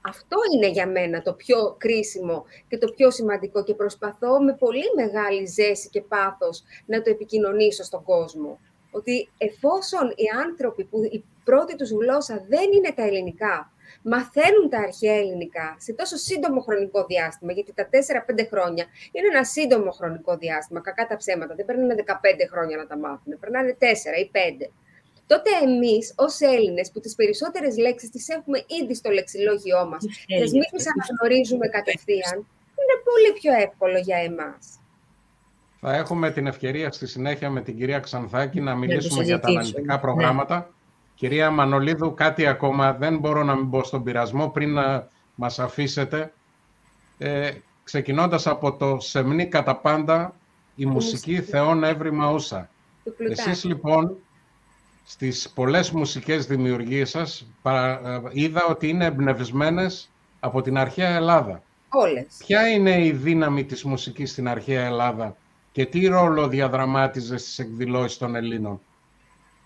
Αυτό είναι για μένα το πιο κρίσιμο και το πιο σημαντικό και προσπαθώ με πολύ μεγάλη ζέση και πάθος να το επικοινωνήσω στον κόσμο. Ότι εφόσον οι άνθρωποι που η πρώτη τους γλώσσα δεν είναι τα ελληνικά, μαθαίνουν τα αρχαία ελληνικά σε τόσο σύντομο χρονικό διάστημα, γιατί τα 4-5 χρόνια είναι ένα σύντομο χρονικό διάστημα, κακά τα ψέματα, δεν περνάνε 15 χρόνια να τα μάθουν, περνάνε 4 ή 5 τότε εμείς ως Έλληνες, που τις περισσότερες λέξεις τις έχουμε ήδη στο λεξιλόγιό μας, και μην τι αναγνωρίζουμε κατευθείαν, είναι πολύ πιο εύκολο για εμάς. Θα έχουμε την ευκαιρία στη συνέχεια με την κυρία Ξανθάκη να μιλήσουμε για τα αναλυτικά ναι. προγράμματα. Κυρία Μανολίδου, κάτι ακόμα, δεν μπορώ να μην μπω στον πειρασμό πριν να μας αφήσετε. Ε, ξεκινώντας από το «Σεμνή κατά πάντα, η μουσική θεών έβριμα ούσα». Εσείς λοιπόν στις πολλές μουσικές δημιουργίες σας ε, είδα ότι είναι εμπνευσμένες από την αρχαία Ελλάδα. Όλες. Ποια είναι η δύναμη της μουσικής στην αρχαία Ελλάδα και τι ρόλο διαδραμάτιζε στις εκδηλώσεις των Ελλήνων;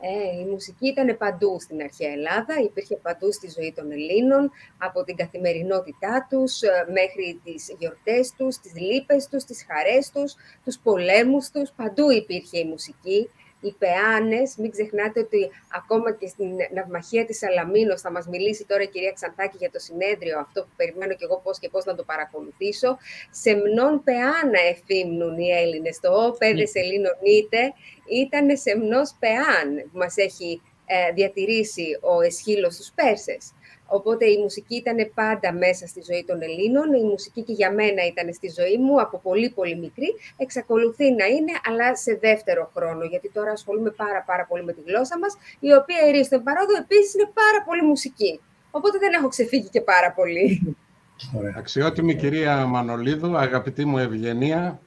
Ε, η μουσική ήταν παντού στην αρχαία Ελλάδα, υπήρχε παντού στη ζωή των Ελλήνων, από την καθημερινότητά τους ε, μέχρι τις γιορτές τους, τις λύπες τους, τις χαρές τους, τους πολέμους τους, παντού υπήρχε η μουσική οι Πεάνες, μην ξεχνάτε ότι ακόμα και στην ναυμαχία της Σαλαμίνος θα μας μιλήσει τώρα η κυρία Ξανθάκη για το συνέδριο, αυτό που περιμένω και εγώ πώς και πώς να το παρακολουθήσω. Σεμνών Πεάνα εφήμνουν οι Έλληνες, το «Ω παιδες Ελλήνων είτε» ήταν σεμνός Πεάν που μας έχει ε, διατηρήσει ο Εσχύλος στους Πέρσες. Οπότε η μουσική ήταν πάντα μέσα στη ζωή των Ελλήνων. Η μουσική και για μένα ήταν στη ζωή μου από πολύ πολύ μικρή. Εξακολουθεί να είναι, αλλά σε δεύτερο χρόνο, γιατί τώρα ασχολούμαι πάρα πάρα πολύ με τη γλώσσα μας, η οποία η στον παρόδο επίσης είναι πάρα πολύ μουσική. Οπότε δεν έχω ξεφύγει και πάρα πολύ. Ωραία. Αξιότιμη κυρία Μανολίδου, αγαπητή μου Ευγενία,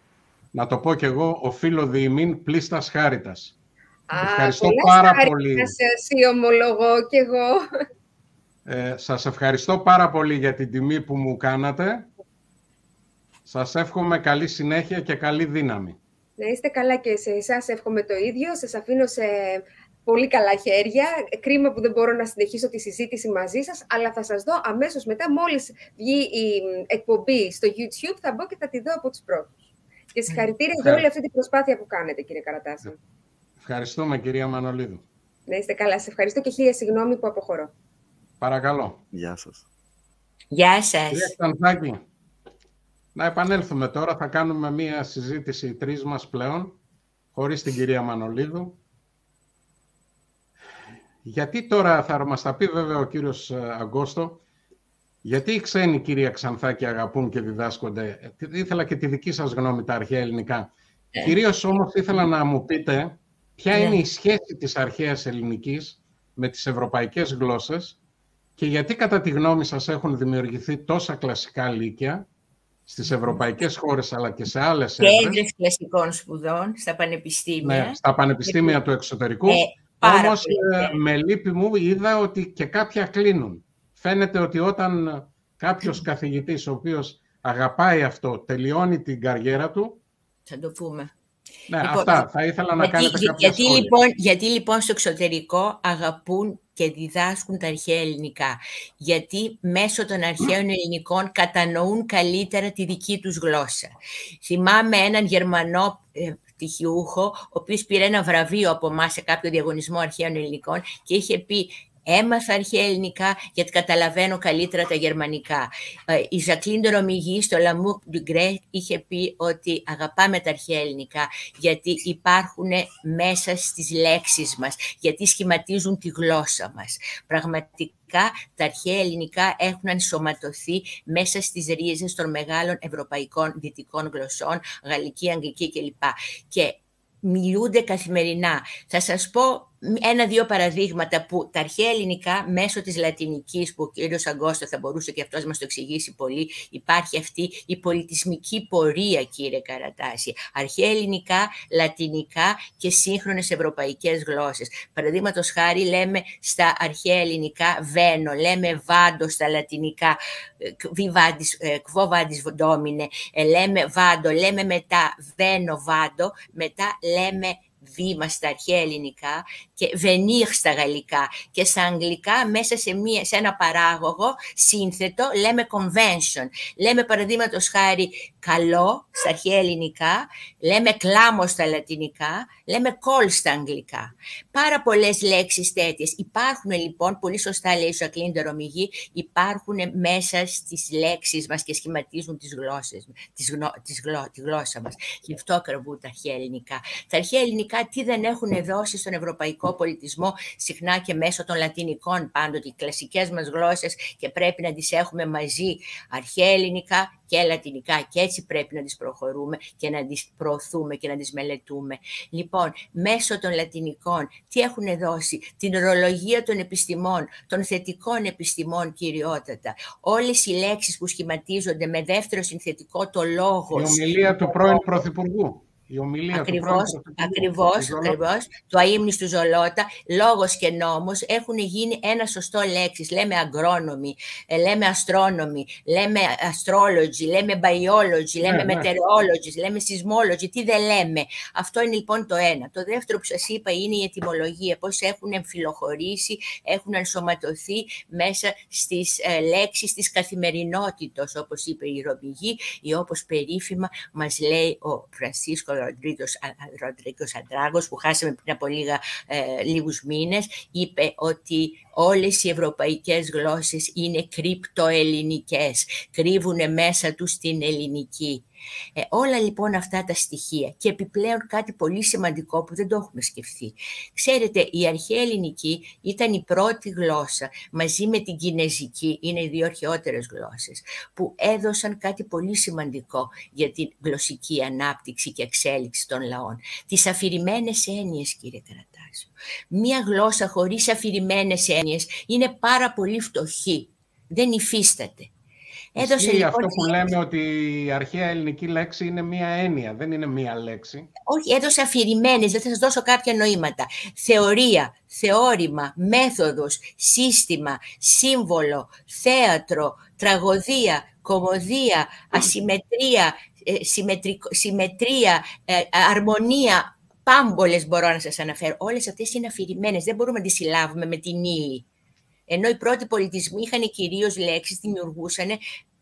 να το πω κι εγώ, οφείλω διημήν πλήστας χάριτας. ευχαριστώ πάρα πολύ. Να σας ομολογώ κι εγώ. Ε, σας ευχαριστώ πάρα πολύ για την τιμή που μου κάνατε. Σας εύχομαι καλή συνέχεια και καλή δύναμη. Να είστε καλά και σε εσάς εύχομαι το ίδιο. Σας αφήνω σε πολύ καλά χέρια. Κρίμα που δεν μπορώ να συνεχίσω τη συζήτηση μαζί σας, αλλά θα σας δω αμέσως μετά, μόλις βγει η εκπομπή στο YouTube, θα μπω και θα τη δω από τους πρώτους. Και συγχαρητήρια για όλη αυτή την προσπάθεια που κάνετε, κύριε Καρατάση. Ευχαριστούμε, κυρία Μανολίδου. Να είστε καλά. Σε ευχαριστώ και χίλια συγγνώμη που αποχωρώ. Παρακαλώ. Γεια σας. Γεια σας. Κυρία να επανέλθουμε τώρα. Θα κάνουμε μία συζήτηση τρεις μας πλέον, χωρίς την κυρία Μανολίδου. Γιατί τώρα θα μας τα πει βέβαια ο κύριος ε, Αγκώστο, γιατί οι ξένοι κυρία Ξανθάκη αγαπούν και διδάσκονται. Ήθελα και τη δική σας γνώμη τα αρχαία ελληνικά. Ε. Κυρίως όμως ήθελα να μου πείτε ποια ναι. είναι η σχέση της αρχαίας ελληνικής με τις ευρωπαϊκές γλώσσες και γιατί κατά τη γνώμη σας έχουν δημιουργηθεί τόσα κλασικά λύκεια στις ευρωπαϊκές χώρες αλλά και σε άλλες έδρες; Κέντρες κλασικών σπουδών στα πανεπιστήμια. Ναι, στα πανεπιστήμια του εξωτερικού. Ε, Όμως ε, με λύπη μου είδα ότι και κάποια κλείνουν. Φαίνεται ότι όταν κάποιος καθηγητής ο οποίος αγαπάει αυτό, τελειώνει την καριέρα του, θα το πούμε. Ναι, λοιπόν, αυτά. Θα ήθελα να κάνετε κάποια γιατί, λοιπόν, γιατί λοιπόν στο εξωτερικό αγαπούν και διδάσκουν τα αρχαία ελληνικά. Γιατί μέσω των αρχαίων ελληνικών κατανοούν καλύτερα τη δική τους γλώσσα. Θυμάμαι έναν Γερμανό ε, πτυχιούχο, ο οποίος πήρε ένα βραβείο από εμάς σε κάποιο διαγωνισμό αρχαίων ελληνικών και είχε πει Έμαθα αρχαία ελληνικά γιατί καταλαβαίνω καλύτερα τα γερμανικά. Ε, η Ζακλίν Ρομιγί στο L'amour du grec είχε πει ότι αγαπάμε τα αρχαία ελληνικά γιατί υπάρχουν μέσα στις λέξεις μας, γιατί σχηματίζουν τη γλώσσα μας. Πραγματικά τα αρχαία ελληνικά έχουν ενσωματωθεί μέσα στις ρίζες των μεγάλων ευρωπαϊκών δυτικών γλωσσών, γαλλική, αγγλική κλπ. Και μιλούνται καθημερινά. Θα σας πω ένα-δύο παραδείγματα που τα αρχαία ελληνικά μέσω της λατινικής που ο κύριος Αγκώστο θα μπορούσε και αυτός να μας το εξηγήσει πολύ υπάρχει αυτή η πολιτισμική πορεία κύριε Καρατάση. Αρχαία ελληνικά, λατινικά και σύγχρονες ευρωπαϊκές γλώσσες. Παραδείγματος χάρη λέμε στα αρχαία ελληνικά βένο, λέμε βάντο στα λατινικά, κβό βάντις ντόμινε, λέμε βάντο, λέμε μετά βένο βάντο, μετά λέμε βήμα στα αρχαία ελληνικά και venir στα γαλλικά και στα αγγλικά μέσα σε, μία, σε ένα παράγωγο σύνθετο λέμε convention. Λέμε παραδείγματος χάρη καλό στα αρχαία ελληνικά, λέμε κλάμο στα λατινικά, λέμε call στα αγγλικά. Πάρα πολλές λέξεις τέτοιες. Υπάρχουν λοιπόν, πολύ σωστά λέει ο Σακλίν Τερομιγή, υπάρχουν μέσα στις λέξεις μας και σχηματίζουν τις γλώσσες, τις γνω, τις γλω, τη γλώσσα μας. Γι' αυτό κρατούν τα αρχαία ελληνικά. Τα αρχαία ελληνικά τι δεν έχουν δώσει στον ευρωπαϊκό πολιτισμό, συχνά και μέσω των λατινικών πάντοτε, οι κλασικές μας γλώσσες και πρέπει να τις έχουμε μαζί αρχαία ελληνικά και λατινικά και έτσι πρέπει να τις προχωρούμε και να τις προωθούμε και να τις μελετούμε. Λοιπόν, μέσω των λατινικών, τι έχουν δώσει, την ορολογία των επιστημών, των θετικών επιστημών κυριότατα. Όλες οι λέξεις που σχηματίζονται με δεύτερο συνθετικό το λόγος. Η ομιλία του πρώην Πρωθυπουργού η ομιλία ακριβώς, του ακριβώς, ακριβώς, το αείμνης του Ζολότα, λόγος και νόμος έχουν γίνει ένα σωστό λέξης. Λέμε αγκρόνομοι, ε, λέμε αστρόνομοι, λέμε astrology, λέμε biology, λέμε ναι, meteorology, ναι. λέμε seismology, τι δεν λέμε. Αυτό είναι λοιπόν το ένα. Το δεύτερο που σας είπα είναι η ετυμολογία, πώς έχουν εμφυλοχωρήσει, έχουν ενσωματωθεί μέσα στις ε, λέξεις της καθημερινότητας, όπως είπε η Ρωμηγή ή όπως περίφημα μας λέει ο Φρανσίσκος Ροντρίγκος Αντράγος που χάσαμε πριν από λίγα, ε, λίγους μήνες είπε ότι όλες οι ευρωπαϊκές γλώσσες είναι κρυπτοελληνικές, κρύβουν μέσα τους την ελληνική. Ε, όλα λοιπόν αυτά τα στοιχεία και επιπλέον κάτι πολύ σημαντικό που δεν το έχουμε σκεφτεί. Ξέρετε, η αρχαία ελληνική ήταν η πρώτη γλώσσα μαζί με την κινέζικη, είναι οι δύο αρχαιότερες γλώσσες, που έδωσαν κάτι πολύ σημαντικό για την γλωσσική ανάπτυξη και εξέλιξη των λαών. Τις αφηρημένες έννοιες, κύριε Καρατάσιο. Μία γλώσσα χωρίς αφηρημένες έννοιες είναι πάρα πολύ φτωχή. Δεν υφίσταται. Έδωσε λοιπόν αυτό που λέμε ότι η αρχαία ελληνική λέξη είναι μία έννοια, δεν είναι μία λέξη. Όχι, έδωσε αφηρημένες, δεν θα σας δώσω κάποια νοήματα. Θεωρία, θεώρημα, μέθοδος, σύστημα, σύμβολο, θέατρο, τραγωδία, κομμωδία, ασυμμετρία, ε, συμμετρία, ε, αρμονία, πάμπολες μπορώ να σας αναφέρω. Όλες αυτές είναι αφηρημένες, δεν μπορούμε να τις συλλάβουμε με την ύλη. Ενώ οι πρώτοι πολιτισμοί είχαν κυρίως λέξεις, δημιουργούσαν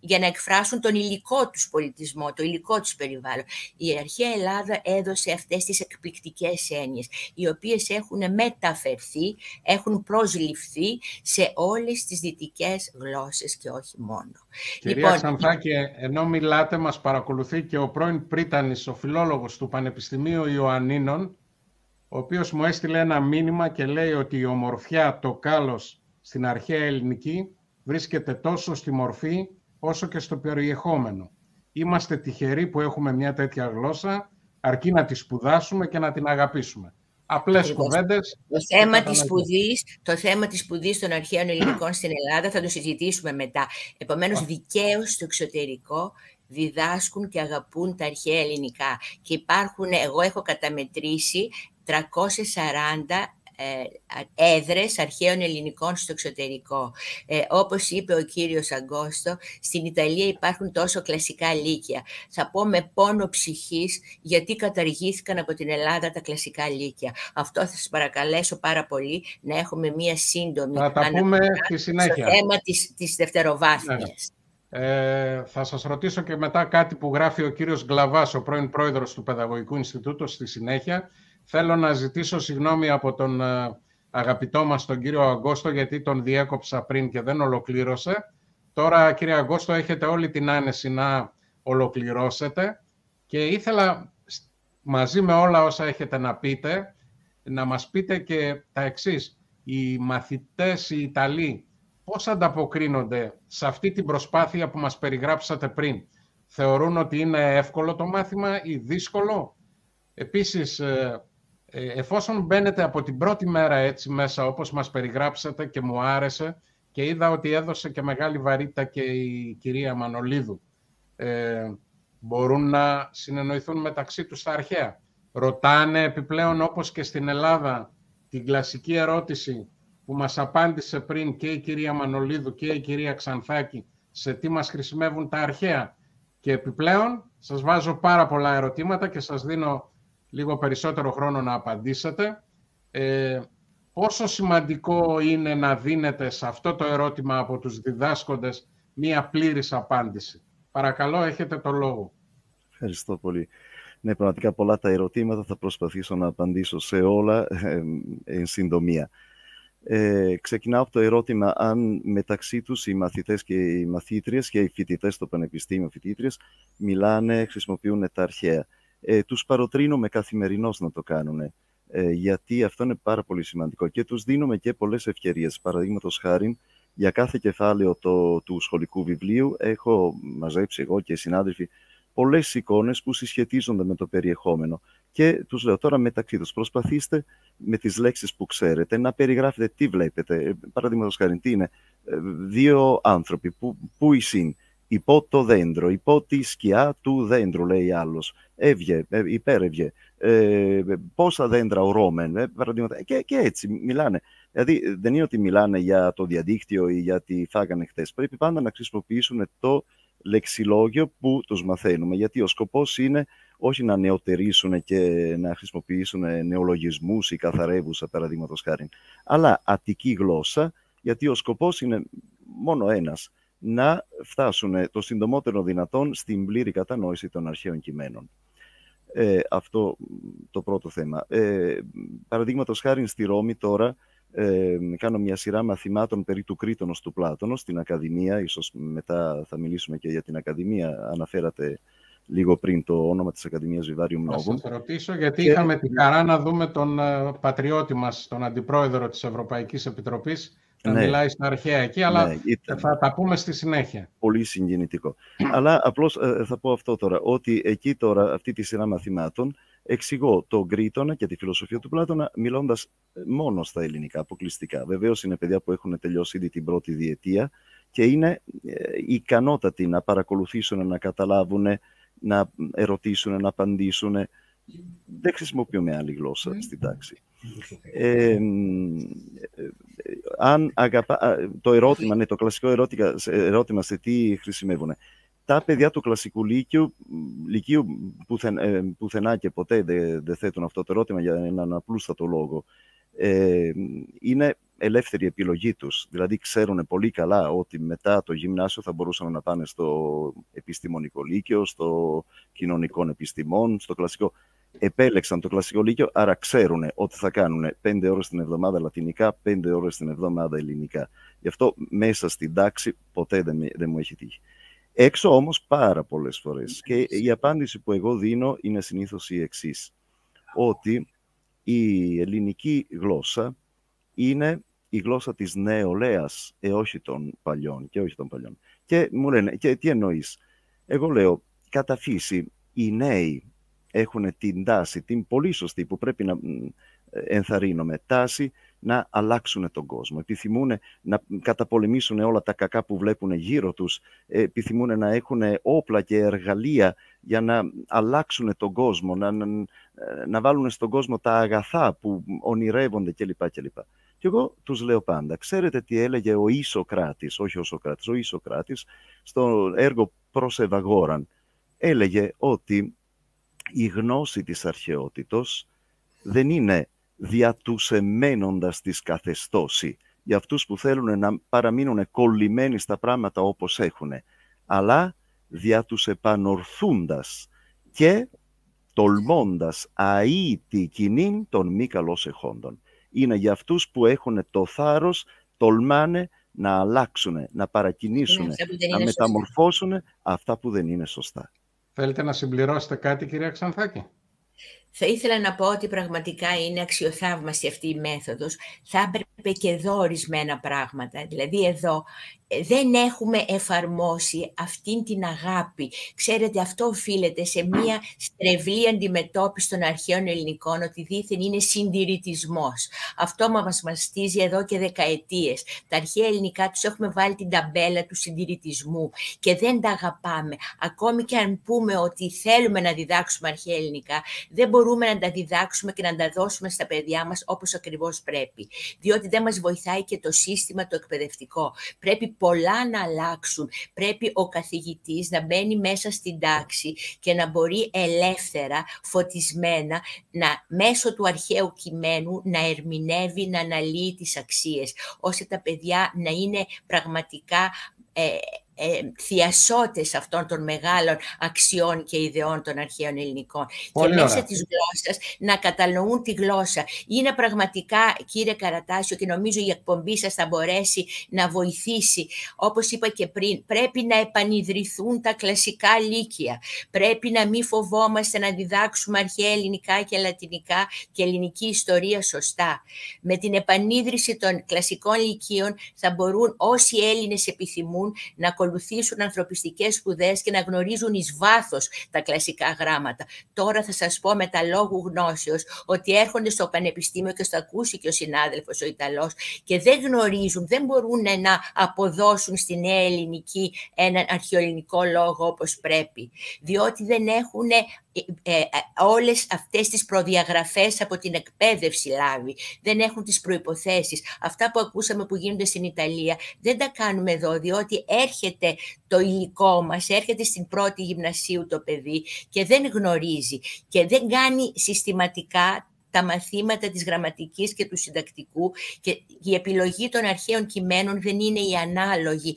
για να εκφράσουν τον υλικό τους πολιτισμό, το υλικό τους περιβάλλον. Η αρχαία Ελλάδα έδωσε αυτές τις εκπληκτικές έννοιες, οι οποίες έχουν μεταφερθεί, έχουν προσληφθεί σε όλες τις δυτικές γλώσσες και όχι μόνο. Κυρία λοιπόν, Ξανθάκη, ενώ μιλάτε, μας παρακολουθεί και ο πρώην Πρίτανης, ο φιλόλογος του Πανεπιστημίου Ιωαννίνων, ο οποίος μου έστειλε ένα μήνυμα και λέει ότι η ομορφιά, το κάλος στην αρχαία ελληνική βρίσκεται τόσο στη μορφή όσο και στο περιεχόμενο. Είμαστε τυχεροί που έχουμε μια τέτοια γλώσσα, αρκεί να τη σπουδάσουμε και να την αγαπήσουμε. Απλές κουβέντες. Το θέμα, της σπουδής, το θέμα της σπουδής των αρχαίων ελληνικών στην Ελλάδα θα το συζητήσουμε μετά. Επομένως, δικαίως στο εξωτερικό διδάσκουν και αγαπούν τα αρχαία ελληνικά. Και υπάρχουν, εγώ έχω καταμετρήσει 340 ε, έδρες αρχαίων ελληνικών στο εξωτερικό. Ε, όπως είπε ο κύριος Αγκόστο, στην Ιταλία υπάρχουν τόσο κλασικά λύκεια. Θα πω με πόνο ψυχής γιατί καταργήθηκαν από την Ελλάδα τα κλασικά λύκεια. Αυτό θα σας παρακαλέσω πάρα πολύ να έχουμε μία σύντομη θα τα πούμε στη συνέχεια. στο θέμα της, της δευτεροβάθμιας. Ναι. Ε, θα σας ρωτήσω και μετά κάτι που γράφει ο κύριος Γκλαβάς, ο πρώην πρόεδρος του Παιδαγωγικού Ινστιτούτου, στη συνέχεια. Θέλω να ζητήσω συγγνώμη από τον ε, αγαπητό μας τον κύριο Αγκόστο γιατί τον διέκοψα πριν και δεν ολοκλήρωσε. Τώρα κύριε Αγκόστο έχετε όλη την άνεση να ολοκληρώσετε και ήθελα μαζί με όλα όσα έχετε να πείτε να μας πείτε και τα εξής. Οι μαθητές, οι Ιταλοί, πώς ανταποκρίνονται σε αυτή την προσπάθεια που μας περιγράψατε πριν; Θεωρούν ότι είναι εύκολο το μάθημα ή δύσκολο; Επίσης, ε, ε, εφόσον μπαίνετε από την πρώτη μέρα έτσι μέσα, όπως μας περιγράψατε και μου άρεσε και είδα ότι έδωσε και μεγάλη βαρύτητα και η κυρία Μανολίδου, ε, μπορούν να συνεννοηθούν μεταξύ τους στα αρχαία. Ρωτάνε επιπλέον όπως και στην Ελλάδα την κλασική ερώτηση που μας απάντησε πριν και η κυρία Μανολίδου και η κυρία Ξανθάκη σε τι μας χρησιμεύουν τα αρχαία. Και επιπλέον σας βάζω πάρα πολλά ερωτήματα και σας δίνω λίγο περισσότερο χρόνο να απαντήσετε. Ε, πόσο σημαντικό είναι να δίνετε σε αυτό το ερώτημα από τους διδάσκοντες μία πλήρης απάντηση; Παρακαλώ, έχετε το λόγο. Ευχαριστώ πολύ. Ναι, πραγματικά πολλά τα ερωτήματα θα προσπαθήσω να απαντήσω σε όλα ε, εν συντομία. Ε, ξεκινάω από το ερώτημα αν μεταξύ τους οι μαθητές και οι μαθήτριες και οι φοιτητές στο πανεπιστήμιο φοιτήτριες μιλάνε, χρησιμοποιούν τα αρχαία ε, τους παροτρύνουμε καθημερινώς να το κάνουν. Ε, γιατί αυτό είναι πάρα πολύ σημαντικό και τους δίνουμε και πολλές ευκαιρίες. Παραδείγματος χάρη, για κάθε κεφάλαιο το, του σχολικού βιβλίου έχω μαζέψει εγώ και οι συνάδελφοι πολλές εικόνες που συσχετίζονται με το περιεχόμενο. Και τους λέω τώρα μεταξύ τους, προσπαθήστε με τις λέξεις που ξέρετε να περιγράφετε τι βλέπετε. Ε, Παραδείγματος χάρη, τι είναι; Ε, δύο άνθρωποι, που, που εισήν, υπό το δέντρο, υπό τη σκιά του δέντρου, λέει άλλος έβγε, ε, υπέρευγε, ε, πόσα δέντρα ορώμεν, ε, και, και έτσι μιλάνε. Δηλαδή δεν είναι ότι μιλάνε για το διαδίκτυο ή για τι φάγανε χτες. Πρέπει πάντα να χρησιμοποιήσουν το λεξιλόγιο που τους μαθαίνουμε, γιατί ο σκοπός είναι όχι να νεοτερήσουν και να χρησιμοποιήσουν νεολογισμούς ή καθαρεύουσα παραδείγματος χάρη, αλλά αττική γλώσσα, γιατί ο σκοπός είναι μόνο ένας, να φτάσουν το συντομότερο δυνατόν στην πλήρη κατανόηση των αρχαίων κειμένων. Ε, αυτό το πρώτο θέμα. Ε, Παραδείγματος χάρη στη Ρώμη τώρα ε, κάνω μια σειρά μαθημάτων περί του Κρήτονος του Πλάτωνος στην Ακαδημία. Ίσως μετά θα μιλήσουμε και για την Ακαδημία. Αναφέρατε λίγο πριν το όνομα της Ακαδημίας Βιβάριου Μνόγου. Θα ρωτήσω, γιατί είχαμε την χαρά να δούμε τον ε, πατριώτη μας, τον Αντιπρόεδρο της Ευρωπαϊκής Επιτροπής, να ναι. μιλάει στα αρχαία εκεί, αλλά ναι, θα τα πούμε στη συνέχεια. Πολύ συγκινητικό. αλλά απλώς ε, θα πω αυτό τώρα, ότι εκεί τώρα αυτή τη σειρά μαθημάτων εξηγώ τον Γκρίτονα και τη φιλοσοφία του Πλάτωνα μιλώντας μόνο στα ελληνικά, αποκλειστικά. Βεβαίως είναι παιδιά που έχουν τελειώσει ήδη την πρώτη διετία και είναι ε, ικανότατοι να παρακολουθήσουν, να καταλάβουν, να ερωτήσουν, να απαντήσουν. Δεν χρησιμοποιούμε άλλη γλώσσα στην τάξη. Ε, αν αγαπά, το ερώτημα, ναι, το κλασικό ερώτημα, ερώτημα σε τι χρησιμεύουν. Τα παιδιά του κλασικού λύκειου, λυκείου πουθενά και ποτέ δεν θέτουν αυτό το ερώτημα για έναν απλούστατο λόγο. Ε, είναι ελεύθερη επιλογή τους. Δηλαδή ξέρουν πολύ καλά ότι μετά το γυμνάσιο θα μπορούσαν να πάνε στο επιστημονικό λύκειο, στο κοινωνικό επιστημών, στο κλασικό. Επέλεξαν το κλασικό λύκειο, άρα ξέρουν ότι θα κάνουν πέντε ώρες την εβδομάδα λατινικά, πέντε ώρες την εβδομάδα ελληνικά. Γι' αυτό μέσα στην τάξη ποτέ δεν, δεν μου έχει τύχει. Έξω όμως πάρα πολλές φορές. Και η απάντηση που εγώ δίνω είναι συνήθως η εξής. Ότι η ελληνική γλώσσα είναι η γλώσσα της νεολαίας, ε, όχι των παλιών και όχι των παλιών. Και μου λένε, και τι εννοείς; Εγώ λέω, κατά φύση, οι νέοι έχουν την τάση, την πολύ σωστή που πρέπει να ενθαρρύνουμε, τάση να αλλάξουν τον κόσμο. Επιθυμούν να καταπολεμήσουν όλα τα κακά που βλέπουν γύρω τους. Επιθυμούν να έχουν όπλα και εργαλεία για να αλλάξουν τον κόσμο, να, να, βάλουν στον κόσμο τα αγαθά που ονειρεύονται κλπ. κλπ. Και εγώ τους λέω πάντα, ξέρετε τι έλεγε ο Ισοκράτης, όχι ο Σοκράτης, ο Ισοκράτης, στο έργο «Προς Ευαγόραν». Έλεγε ότι η γνώση της αρχαιότητος δεν είναι δια τους εμένοντας της καθεστώση, για αυτούς που θέλουν να παραμείνουν κολλημένοι στα πράγματα όπως έχουν, αλλά δια τους επανορθούντας και τολμώντας αήτη κοινήν των μη καλώς εχόντων είναι για αυτούς που έχουν το θάρρος, τολμάνε να αλλάξουν, να παρακινήσουν, να μεταμορφώσουν αυτά που δεν είναι σωστά. Θέλετε να συμπληρώσετε κάτι, κυρία Ξανθάκη; Θα ήθελα να πω ότι πραγματικά είναι αξιοθαύμαστη αυτή η μέθοδος. Θα έπρεπε και εδώ ορισμένα πράγματα. Δηλαδή εδώ δεν έχουμε εφαρμόσει αυτήν την αγάπη. Ξέρετε, αυτό οφείλεται σε μία στρεβλή αντιμετώπιση των αρχαίων ελληνικών, ότι δήθεν είναι συντηρητισμός. Αυτό μας μαστίζει εδώ και δεκαετίες. Τα αρχαία ελληνικά τους έχουμε βάλει την ταμπέλα του συντηρητισμού και δεν τα αγαπάμε. Ακόμη και αν πούμε ότι θέλουμε να διδάξουμε αρχαία ελληνικά, δεν μπορούμε να τα διδάξουμε και να τα δώσουμε στα παιδιά μας όπως ακριβώς πρέπει. Διότι δεν μας βοηθάει και το σύστημα το εκπαιδευτικό. Πρέπει πολλά να αλλάξουν. Πρέπει ο καθηγητής να μπαίνει μέσα στην τάξη και να μπορεί ελεύθερα, φωτισμένα, να, μέσω του αρχαίου κειμένου να ερμηνεύει, να αναλύει τις αξίες, ώστε τα παιδιά να είναι πραγματικά ε, ε, θειασότες αυτών των μεγάλων αξιών και ιδεών των αρχαίων ελληνικών. και μέσα της γλώσσας να κατανοούν τη γλώσσα. Είναι πραγματικά, κύριε Καρατάσιο, και νομίζω η εκπομπή σας θα μπορέσει να βοηθήσει. Όπως είπα και πριν, πρέπει να επανειδρυθούν τα κλασικά λύκεια. Πρέπει να μην φοβόμαστε να διδάξουμε αρχαία ελληνικά και λατινικά και ελληνική ιστορία σωστά. Με την επανίδρυση των κλασικών λυκείων θα μπορούν όσοι Έλληνες επιθυμούν να ακολουθήσουν ανθρωπιστικές σπουδές και να γνωρίζουν εις βάθος τα κλασικά γράμματα. Τώρα θα σας πω με τα λόγου γνώσεως ότι έρχονται στο πανεπιστήμιο και στο ακούσει και ο συνάδελφος ο Ιταλός και δεν γνωρίζουν, δεν μπορούν να αποδώσουν στη νέα ελληνική έναν αρχαιοελληνικό λόγο όπως πρέπει, διότι δεν έχουν ε, ε, όλες αυτές τις προδιαγραφές από την εκπαίδευση λάβει. Δεν έχουν τις προϋποθέσεις. Αυτά που ακούσαμε που γίνονται στην Ιταλία δεν τα κάνουμε εδώ, διότι έρχεται το υλικό μας, έρχεται στην πρώτη γυμνασίου το παιδί και δεν γνωρίζει και δεν κάνει συστηματικά τα μαθήματα της γραμματικής και του συντακτικού και η επιλογή των αρχαίων κειμένων δεν είναι η ανάλογη,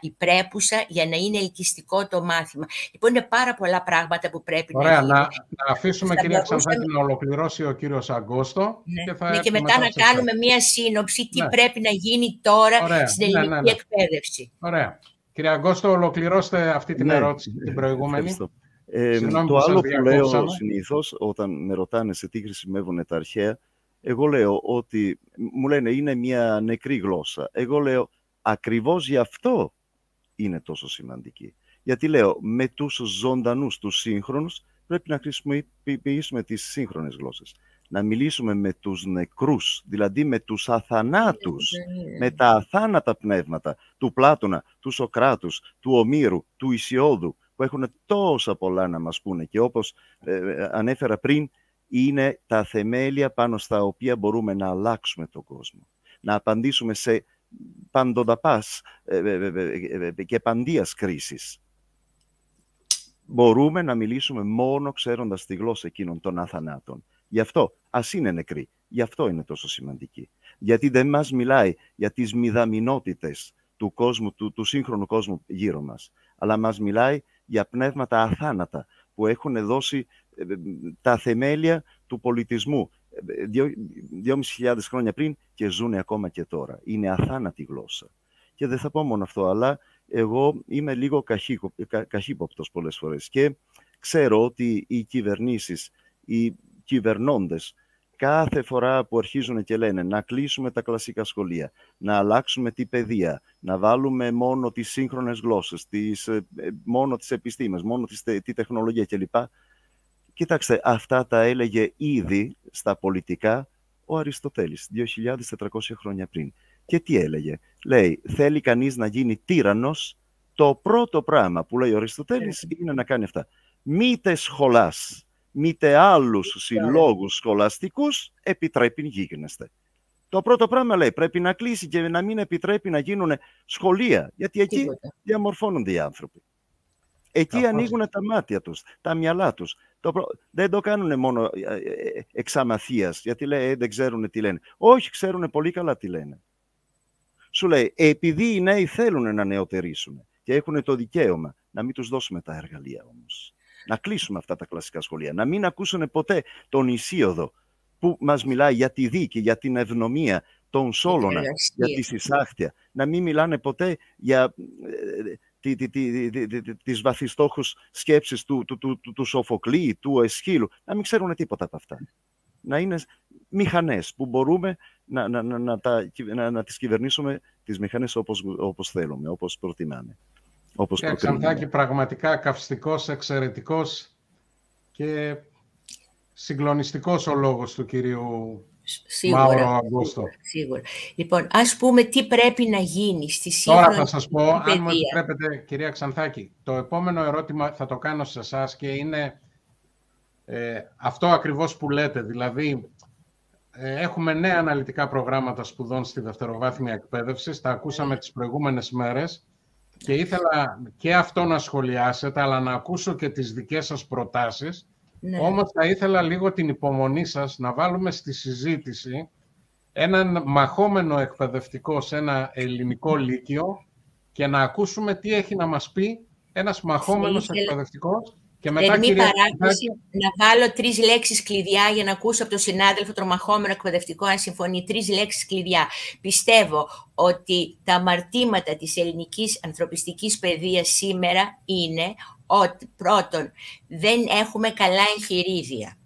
η πρέπουσα για να είναι ελκυστικό το μάθημα. Λοιπόν, είναι πάρα πολλά πράγματα που πρέπει Ωραία, να να, να αφήσουμε κυρία Ξανθάκη να ολοκληρώσει ο κύριος Αγκόστο. Ναι. Και, θα ναι, και μετά να κάνουμε μία σύνοψη τι ναι. πρέπει να γίνει τώρα Ωραία. στην ναι, ελληνική ναι, εκπαίδευση. Ωραία. Κύριε Αγκόστο, ολοκληρώστε αυτή την ερώτηση, την προηγούμενη. Ευχαριστώ. Ε, το άλλο που λέω συνήθως όταν με ρωτάνε σε τι χρησιμεύουν τα αρχαία, εγώ λέω ότι μου λένε είναι μια νεκρή γλώσσα. Εγώ λέω ακριβώς γι' αυτό είναι τόσο σημαντική. Γιατί λέω με τους ζωντανούς, τους σύγχρονους, πρέπει να χρησιμοποιήσουμε τις σύγχρονες γλώσσες. να μιλήσουμε με τους νεκρούς, δηλαδή με τους αθανάτους, με τα αθάνατα πνεύματα του Πλάτωνα, του Σοκράτους, του Ομήρου, του Ισιώδου, που έχουν τόσα πολλά να μας πούνε και όπως ε, ε, ανέφερα πριν, είναι τα θεμέλια πάνω στα οποία μπορούμε να αλλάξουμε τον κόσμο. Να απαντήσουμε σε παντοδαπάς ε, και παντίας κρίσης. Μπορούμε να μιλήσουμε μόνο ξέροντας τη γλώσσα εκείνων των αθανάτων. Γι' αυτό, ας είναι νεκροί. Γι' αυτό είναι τόσο σημαντική. Γιατί δεν μας μιλάει για τις μηδαμινότητες του, κόσμου, του, του σύγχρονου κόσμου γύρω μας, αλλά μας μιλάει για πνεύματα αθάνατα που έχουν δώσει ε, ε, τα θεμέλια του πολιτισμού ε, δυόμισι χιλιάδες χρόνια πριν και ζουν ακόμα και τώρα. Είναι αθάνατη γλώσσα. Και δεν θα πω μόνο αυτό, αλλά εγώ είμαι λίγο καχύποπτος πολλές φορές και ξέρω ότι οι κυβερνήσεις, οι κυβερνώντες κάθε φορά που αρχίζουν και λένε να κλείσουμε τα κλασικά σχολεία, να αλλάξουμε την παιδεία, να βάλουμε μόνο τις σύγχρονες γλώσσες, τις, ε, ε, μόνο τις επιστήμες, μόνο τη τεχνολογία κλπ. Κοιτάξτε, αυτά τα έλεγε ήδη στα πολιτικά ο Αριστοτέλης, 2.400 χρόνια πριν. Και τι έλεγε; Λέει, θέλει κανείς να γίνει τύρανος, το πρώτο πράγμα που λέει ο Αριστοτέλης είναι να κάνει αυτά. Μήτε σχολάς, μήτε άλλους συλλόγους σχολαστικούς επιτρέπει γίγνεστε. Το πρώτο πράγμα λέει πρέπει να κλείσει και να μην επιτρέπει να γίνουν σχολεία, γιατί εκεί διαμορφώνονται οι άνθρωποι. Εκεί ανοίγουν τα μάτια τους, τα μυαλά τους. Το Δεν το κάνουν μόνο ε, ε, εξαμαθίας, γιατί λέει δεν ξέρουν τι λένε. Όχι, ξέρουν πολύ καλά τι λένε. Σου λέει, επειδή οι νέοι θέλουν να νεοτερήσουν και έχουν το δικαίωμα να μην τους δώσουμε τα εργαλεία όμως να κλείσουμε αυτά τα κλασικά σχολεία, να μην ακούσουν ποτέ τον Ισίωδο που μας μιλάει για τη δίκη, για την ευνομία, τον Σόλωνα, για τη συσάχτεια, να μην μιλάνε ποτέ για ε, τις βαθιστόχους σκέψεις του, του, του, του, Σοφοκλή, του Εσχύλου, να μην ξέρουν τίποτα από αυτά. Να είναι μηχανές που μπορούμε να, να, να, να, τα, να, να τις κυβερνήσουμε τις μηχανές όπως, όπως θέλουμε, όπως προτιμάμε. Όπως και Ξανθάκη πραγματικά καυστικός, εξαιρετικός και συγκλονιστικός ο λόγος του κυρίου Σίγουρα, Μάουρο Αγκούστο. Σίγουρα. Λοιπόν, ας πούμε τι πρέπει να γίνει στη σύγχρονη Τώρα θα σας πω, αν μου επιτρέπετε, κυρία Ξανθάκη, το επόμενο ερώτημα θα το κάνω σε εσάς και είναι ε, αυτό ακριβώς που λέτε, δηλαδή ε, έχουμε νέα αναλυτικά προγράμματα σπουδών στη δευτεροβάθμια εκπαίδευση, τα ακούσαμε τις προηγούμενες μέρες και ήθελα και αυτό να σχολιάσετε, αλλά να ακούσω και τις δικές σας προτάσεις. Ναι. Όμως θα ήθελα λίγο την υπομονή σας να βάλουμε στη συζήτηση έναν μαχόμενο εκπαιδευτικό σε ένα ελληνικό λύκειο και να ακούσουμε τι έχει να μας πει ένας μαχόμενος εκπαιδευτικός και μετά, κυρία... παράκουση, να βάλω τρεις λέξεις κλειδιά για να ακούσω από τον συνάδελφο τρομαχόμενο εκπαιδευτικό αν συμφωνεί. Τρεις λέξεις κλειδιά. Πιστεύω ότι τα αμαρτήματα της ελληνικής ανθρωπιστικής παιδείας σήμερα είναι ότι πρώτον δεν έχουμε καλά εγχειρίδια.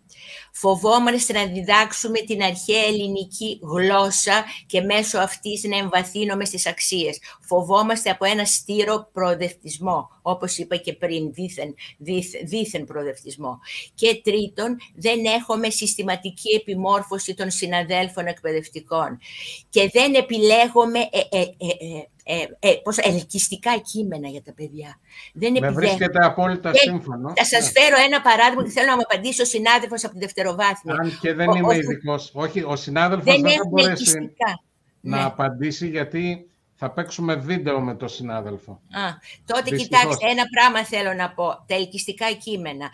Φοβόμαστε να διδάξουμε την αρχαία ελληνική γλώσσα και μέσω αυτής να εμβαθύνουμε στις αξίες. Φοβόμαστε από ένα στήρο προοδευτισμό, όπως είπα και πριν, δίθεν, δίθεν, προοδευτισμό. Και τρίτον, δεν έχουμε συστηματική επιμόρφωση των συναδέλφων εκπαιδευτικών. Και δεν επιλέγουμε ε, ε, ε, ε, ε, πώς, ελκυστικά κείμενα για τα παιδιά. Δεν Με βρίσκεται απόλυτα και σύμφωνο. Θα σας ναι. φέρω ένα παράδειγμα και θέλω να μου απαντήσει ο συνάδελφος από τη δευτεροβάθμια. Αν και δεν ο, είμαι ειδικός. Όχι, ο συνάδελφος δεν, δεν θα μπορέσει να ναι. απαντήσει γιατί θα παίξουμε βίντεο με τον συνάδελφο. Α, τότε Δυστυχώς. κοιτάξτε, ένα πράγμα θέλω να πω. Τα ελκυστικά κείμενα.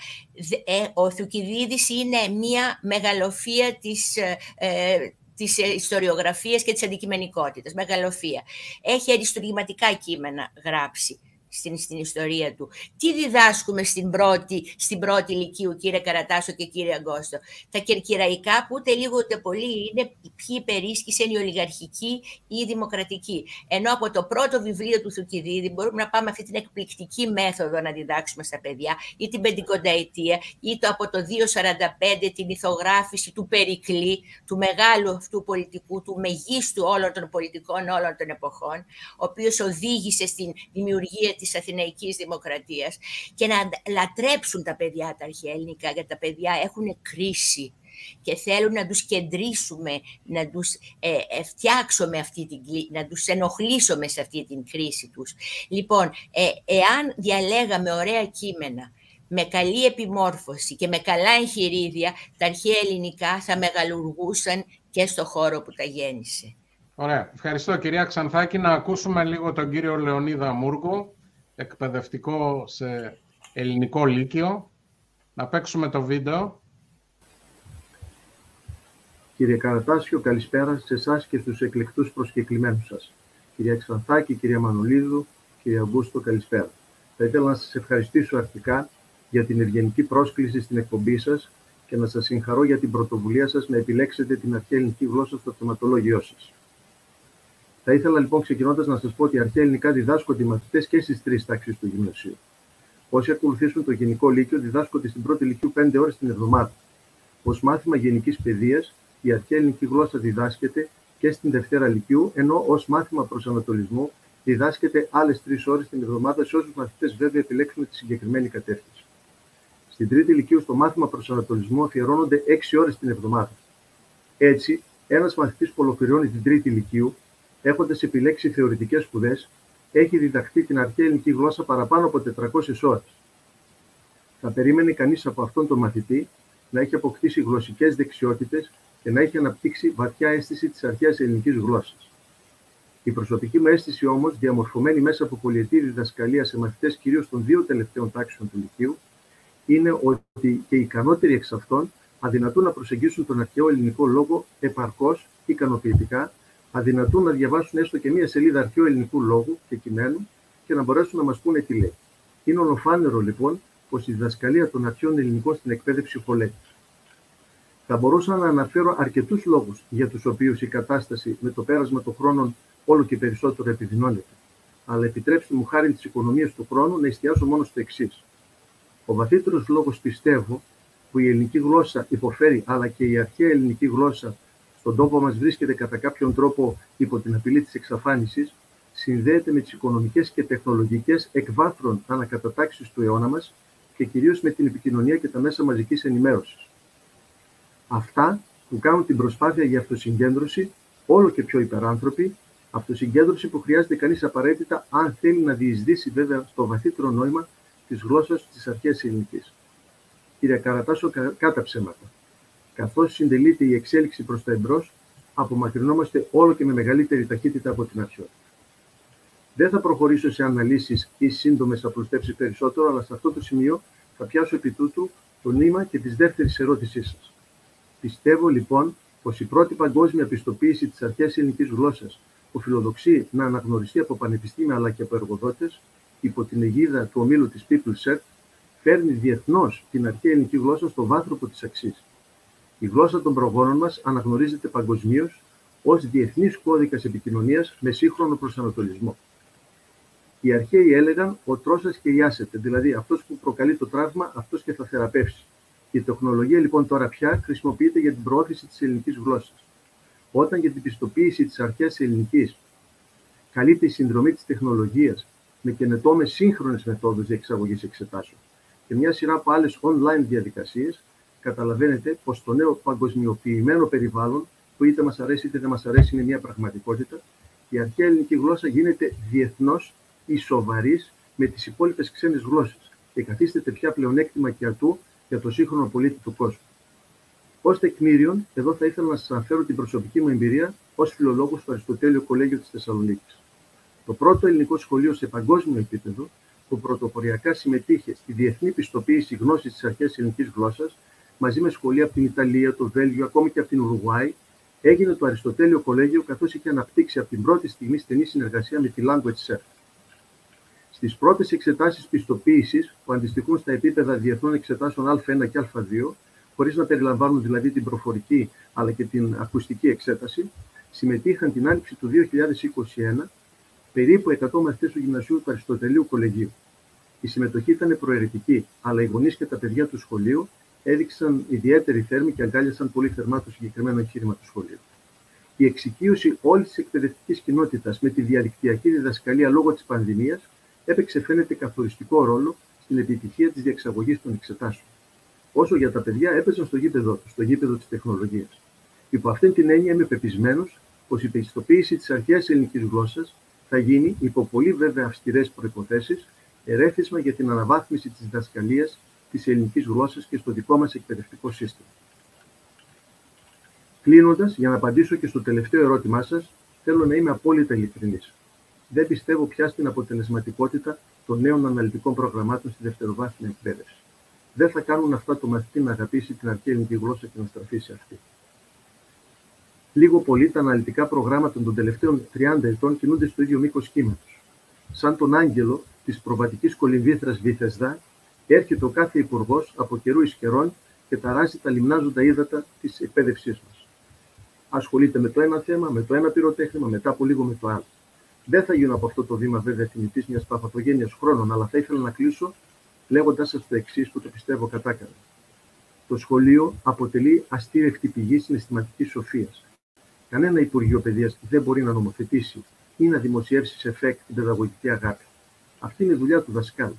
Ε, ο Θουκυδίδης είναι μια μεγαλοφία της, ε, της ε, ιστοριογραφίας και της αντικειμενικότητας, μεγαλοφία. Έχει αριστουργηματικά κείμενα γράψει στην, στην ιστορία του. Τι διδάσκουμε στην πρώτη, στην πρώτη ηλικίου, κύριε Καρατάσο και κύριε Αγκώστο. Τα κερκυραϊκά που ούτε λίγο ούτε πολύ είναι ποιοι υπερίσχυσαν η ολιγαρχική ή η δημοκρατική. Ενώ από το πρώτο βιβλίο του Θουκυδίδη μπορούμε να πάμε αυτή την εκπληκτική μέθοδο να διδάξουμε στα παιδιά ή την πεντηκονταετία ή το από το 245 την ηθογράφηση του Περικλή, του μεγάλου αυτού πολιτικού, του μεγίστου όλων των πολιτικών όλων των εποχών, ο οποίος οδήγησε στην δημιουργία της Αθηναϊκής Δημοκρατίας και να λατρέψουν τα παιδιά τα αρχαία ελληνικά, γιατί τα παιδιά έχουν κρίση και θέλουν να τους κεντρήσουμε, να τους ε, ε φτιάξουμε αυτή την, να τους ενοχλήσουμε σε αυτή την κρίση τους. Λοιπόν, ε, εάν διαλέγαμε ωραία κείμενα, με καλή επιμόρφωση και με καλά εγχειρίδια, τα αρχαία ελληνικά θα μεγαλουργούσαν και στο χώρο που τα γέννησε. Ωραία. Ευχαριστώ κυρία Ξανθάκη. Να ακούσουμε λίγο τον κύριο Λεωνίδα Μούργο, εκπαιδευτικό σε ελληνικό λύκειο. Να παίξουμε το βίντεο. Κύριε Καρατάσιο, καλησπέρα σε εσάς και στους εκλεκτούς προσκεκλημένους σας. Κυρία Ξανθάκη, κυρία Μανολίδου, κύριε Αγκούστο, καλησπέρα. Θα ήθελα να σας ευχαριστήσω αρχικά για την ευγενική πρόσκληση στην εκπομπή σας και να σας συγχαρώ για την πρωτοβουλία σας να επιλέξετε την αρχαία ελληνική γλώσσα στο θεματολόγιο σας. Θα ήθελα λοιπόν ξεκινώντας να σας πω ότι αρχαία ελληνικά διδάσκονται οι μαθητέ και στις τρεις τάξεις του γυμνασίου. Όσοι ακολουθήσουν το γενικό λύκειο διδάσκονται στην πρώτη λυκείου πέντε ώρες την εβδομάδα. Ω μάθημα γενικής παιδείας, η αρχαία ελληνική γλώσσα διδάσκεται και στην Δευτέρα Λυκειού, ενώ ως μάθημα προσανατολισμού διδάσκεται άλλες τρεις ώρες την εβδομάδα σε όσου μαθητές βέβαια επιλέξουν τη συγκεκριμένη κατεύθυνση. Στην Τρίτη Λυκείου, στο μάθημα προσανατολισμού αφιερώνονται 6 ώρες την εβδομάδα. Έτσι, ένας μαθητής που ολοκληρώνει την Τρίτη Λυκείου έχοντας επιλέξει θεωρητικές σπουδές, έχει διδαχθεί την αρχαία ελληνική γλώσσα παραπάνω από 400 ώρες. Θα περίμενε κανείς από αυτόν τον μαθητή να έχει αποκτήσει γλωσσικές δεξιότητες και να έχει αναπτύξει βαθιά αίσθηση της αρχαίας ελληνικής γλώσσας. Η προσωπική μου αίσθηση όμως, διαμορφωμένη μέσα από πολιετή διδασκαλία σε μαθητές κυρίως των δύο τελευταίων τάξεων του Λυκείου, είναι ότι και οι ικανότεροι εξ αυτών αδυνατούν να προσεγγίσουν τον αρχαίο ελληνικό λόγο επαρκώς, ικανοποιητικά αδυνατούν να διαβάσουν έστω και μία σελίδα αρχαίου ελληνικού λόγου και κειμένου και να μπορέσουν να μας πούνε τι λέει. Είναι ολοφάνερο λοιπόν πως η διδασκαλία των αρχαίων ελληνικών στην εκπαίδευση χωλαίνει. Θα μπορούσα να αναφέρω αρκετούς λόγους για τους οποίους η κατάσταση με το πέρασμα των χρόνων όλο και περισσότερο επιδεινώνεται. Αλλά επιτρέψτε μου χάρη της οικονομίας του χρόνου να εστιάσω μόνο στο εξής. Ο βαθύτερος λόγος πιστεύω που η ελληνική γλώσσα υποφέρει, αλλά και η αρχαία ελληνική γλώσσα στον τόπο μας βρίσκεται κατά κάποιον τρόπο υπό την απειλή της εξαφάνισης, συνδέεται με τις οικονομικές και τεχνολογικές εκβάθρων ανακατατάξεις του αιώνα μας και κυρίως με την επικοινωνία και τα μέσα μαζικής ενημέρωσης. Αυτά που κάνουν την προσπάθεια για αυτοσυγκέντρωση όλο και πιο υπεράνθρωποι, αυτοσυγκέντρωση που χρειάζεται κανείς απαραίτητα αν θέλει να διεισδύσει βέβαια στο βαθύτερο νόημα της γλώσσας της αρχαίας ελληνικής. Κύριε Καρατάσο, κάτα ψέματα καθώς συντελείται η εξέλιξη προς τα εμπρός, απομακρυνόμαστε όλο και με μεγαλύτερη ταχύτητα από την αρχαιότητα. Δεν θα προχωρήσω σε αναλύσεις ή σύντομες απλουστεύσεις περισσότερο, αλλά σε αυτό το σημείο θα πιάσω επί τούτου το νήμα και της δεύτερης ερώτησής σας. Πιστεύω λοιπόν πως η πρώτη παγκόσμια πιστοποίηση της αρχαίας ελληνικής γλώσσας που φιλοδοξεί να αναγνωριστεί από πανεπιστήμια αλλά και από εργοδότες υπό την αιγίδα του ομίλου της PeopleSet φέρνει διεθνώς την αρχαία ελληνική γλώσσα στο βάθρο της αξίας. Η γλώσσα των προγόνων μας αναγνωρίζεται παγκοσμίως ως διεθνής κώδικας επικοινωνίας με σύγχρονο προσανατολισμό. Οι αρχαίοι έλεγαν ο τρώσα και ιάσεται, δηλαδή αυτός που προκαλεί το τραύμα, αυτός και θα θεραπεύσει. Η τεχνολογία λοιπόν τώρα πια χρησιμοποιείται για την προώθηση της ελληνικής γλώσσας. Όταν για την πιστοποίηση της αρχαίας ελληνικής καλείται η συνδρομή της τεχνολογίας με καινοτόμες σύγχρονες μεθόδους διεξαγωγή εξετάσεων και μια σειρά από άλλες online διαδικασίες, καταλαβαίνετε πως το νέο παγκοσμιοποιημένο περιβάλλον, που είτε μας αρέσει είτε δεν μας αρέσει, είναι μια πραγματικότητα, η αρχαία ελληνική γλώσσα γίνεται διεθνώς ισοβαρής με τις υπόλοιπες ξένες γλώσσες και καθίσταται πια πλεονέκτημα και ατού για το σύγχρονο πολίτη του κόσμου. Ω τεκμήριον, εδώ θα ήθελα να σας αναφέρω την προσωπική μου εμπειρία ως φιλολόγος στο Αριστοτέλειο Κολέγιο της Θεσσαλονίκης. Το πρώτο ελληνικό σχολείο σε παγκόσμιο επίπεδο που πρωτοποριακά συμμετείχε στη διεθνή πιστοποίηση γνώσης της αρχαίας ελληνικής γλώσσας μαζί με σχολεία από την Ιταλία, το Βέλγιο, ακόμη και από την Ουρουγουάη, έγινε το Αριστοτέλειο Κολέγιο καθώς είχε αναπτύξει από την πρώτη στιγμή στενή συνεργασία με τη Language Center. Στις πρώτες εξετάσεις πιστοποίησης, που αντιστοιχούν στα επίπεδα διεθνών εξετάσεων Α1 και Α2, χωρίς να περιλαμβάνουν δηλαδή την προφορική αλλά και την ακουστική εξέταση, συμμετείχαν την άνοιξη του 2021 περίπου 100 μαθητές του Γυμνασίου του Αριστοτελείου Κολεγίου. Η συμμετοχή ήταν προαιρετική, αλλά οι γονείς και τα παιδιά του σχολείου έδειξαν ιδιαίτερη θέρμη και αγκάλιασαν πολύ θερμά το συγκεκριμένο εγχείρημα του σχολείου. Η εξοικείωση όλης της εκπαιδευτικής κοινότητας με τη διαδικτυακή διδασκαλία λόγω της πανδημίας έπαιξε φαίνεται καθοριστικό ρόλο στην επιτυχία της διεξαγωγής των εξετάσεων. όσο για τα παιδιά έπαιζαν στο γήπεδο τους, στο γήπεδο της τεχνολογίας. Υπό αυτήν την έννοια είμαι πεπισμένος πως η πιστοποίηση της αρχαίας ελληνικής γλώσσας θα γίνει υπό πολύ βέβαια αυστηρές προποθέσει ερέθισμα για την αναβάθμιση της διδασκαλίας της ελληνικής γλώσσας και στο δικό μας εκπαιδευτικό σύστημα. Κλείνοντας, για να απαντήσω και στο τελευταίο ερώτημά σας, θέλω να είμαι απόλυτα ειλικρινής. Δεν πιστεύω πια στην αποτελεσματικότητα των νέων αναλυτικών προγραμμάτων στη δευτεροβάθμια εκπαίδευση. Δεν θα κάνουν αυτά το μαθητή να αγαπήσει την αρχαία ελληνική γλώσσα και να στραφεί σε αυτή. Λίγο πολύ τα αναλυτικά προγράμματα των τελευταίων 30 ετών κινούνται στο ίδιο μήκος κύματος. Σαν τον άγγελο της προβατικής κολυμβήθρας Βυθεσδά, έρχεται ο κάθε υπουργός από καιρούς ει καιρών και ταράζει τα λιμνάζοντα ύδατα της εκπαίδευσής μας. Ασχολείται με το ένα θέμα, με το ένα πυροτέχνημα, μετά από λίγο με το άλλο. Δεν θα γίνω από αυτό το βήμα βέβαια θυμητή μιας παθογένεια χρόνων, αλλά θα ήθελα να κλείσω λέγοντας σας το εξής που το πιστεύω κατάκαρα. Το σχολείο αποτελεί αστήρευτη πηγή συναισθηματικής σοφίας. Κανένα Υπουργείο Παιδείας δεν μπορεί να νομοθετήσει ή να δημοσιεύσει σε ΦΕΚ την παιδαγωγική αγάπη. Αυτή είναι η δουλειά του δασκάλου.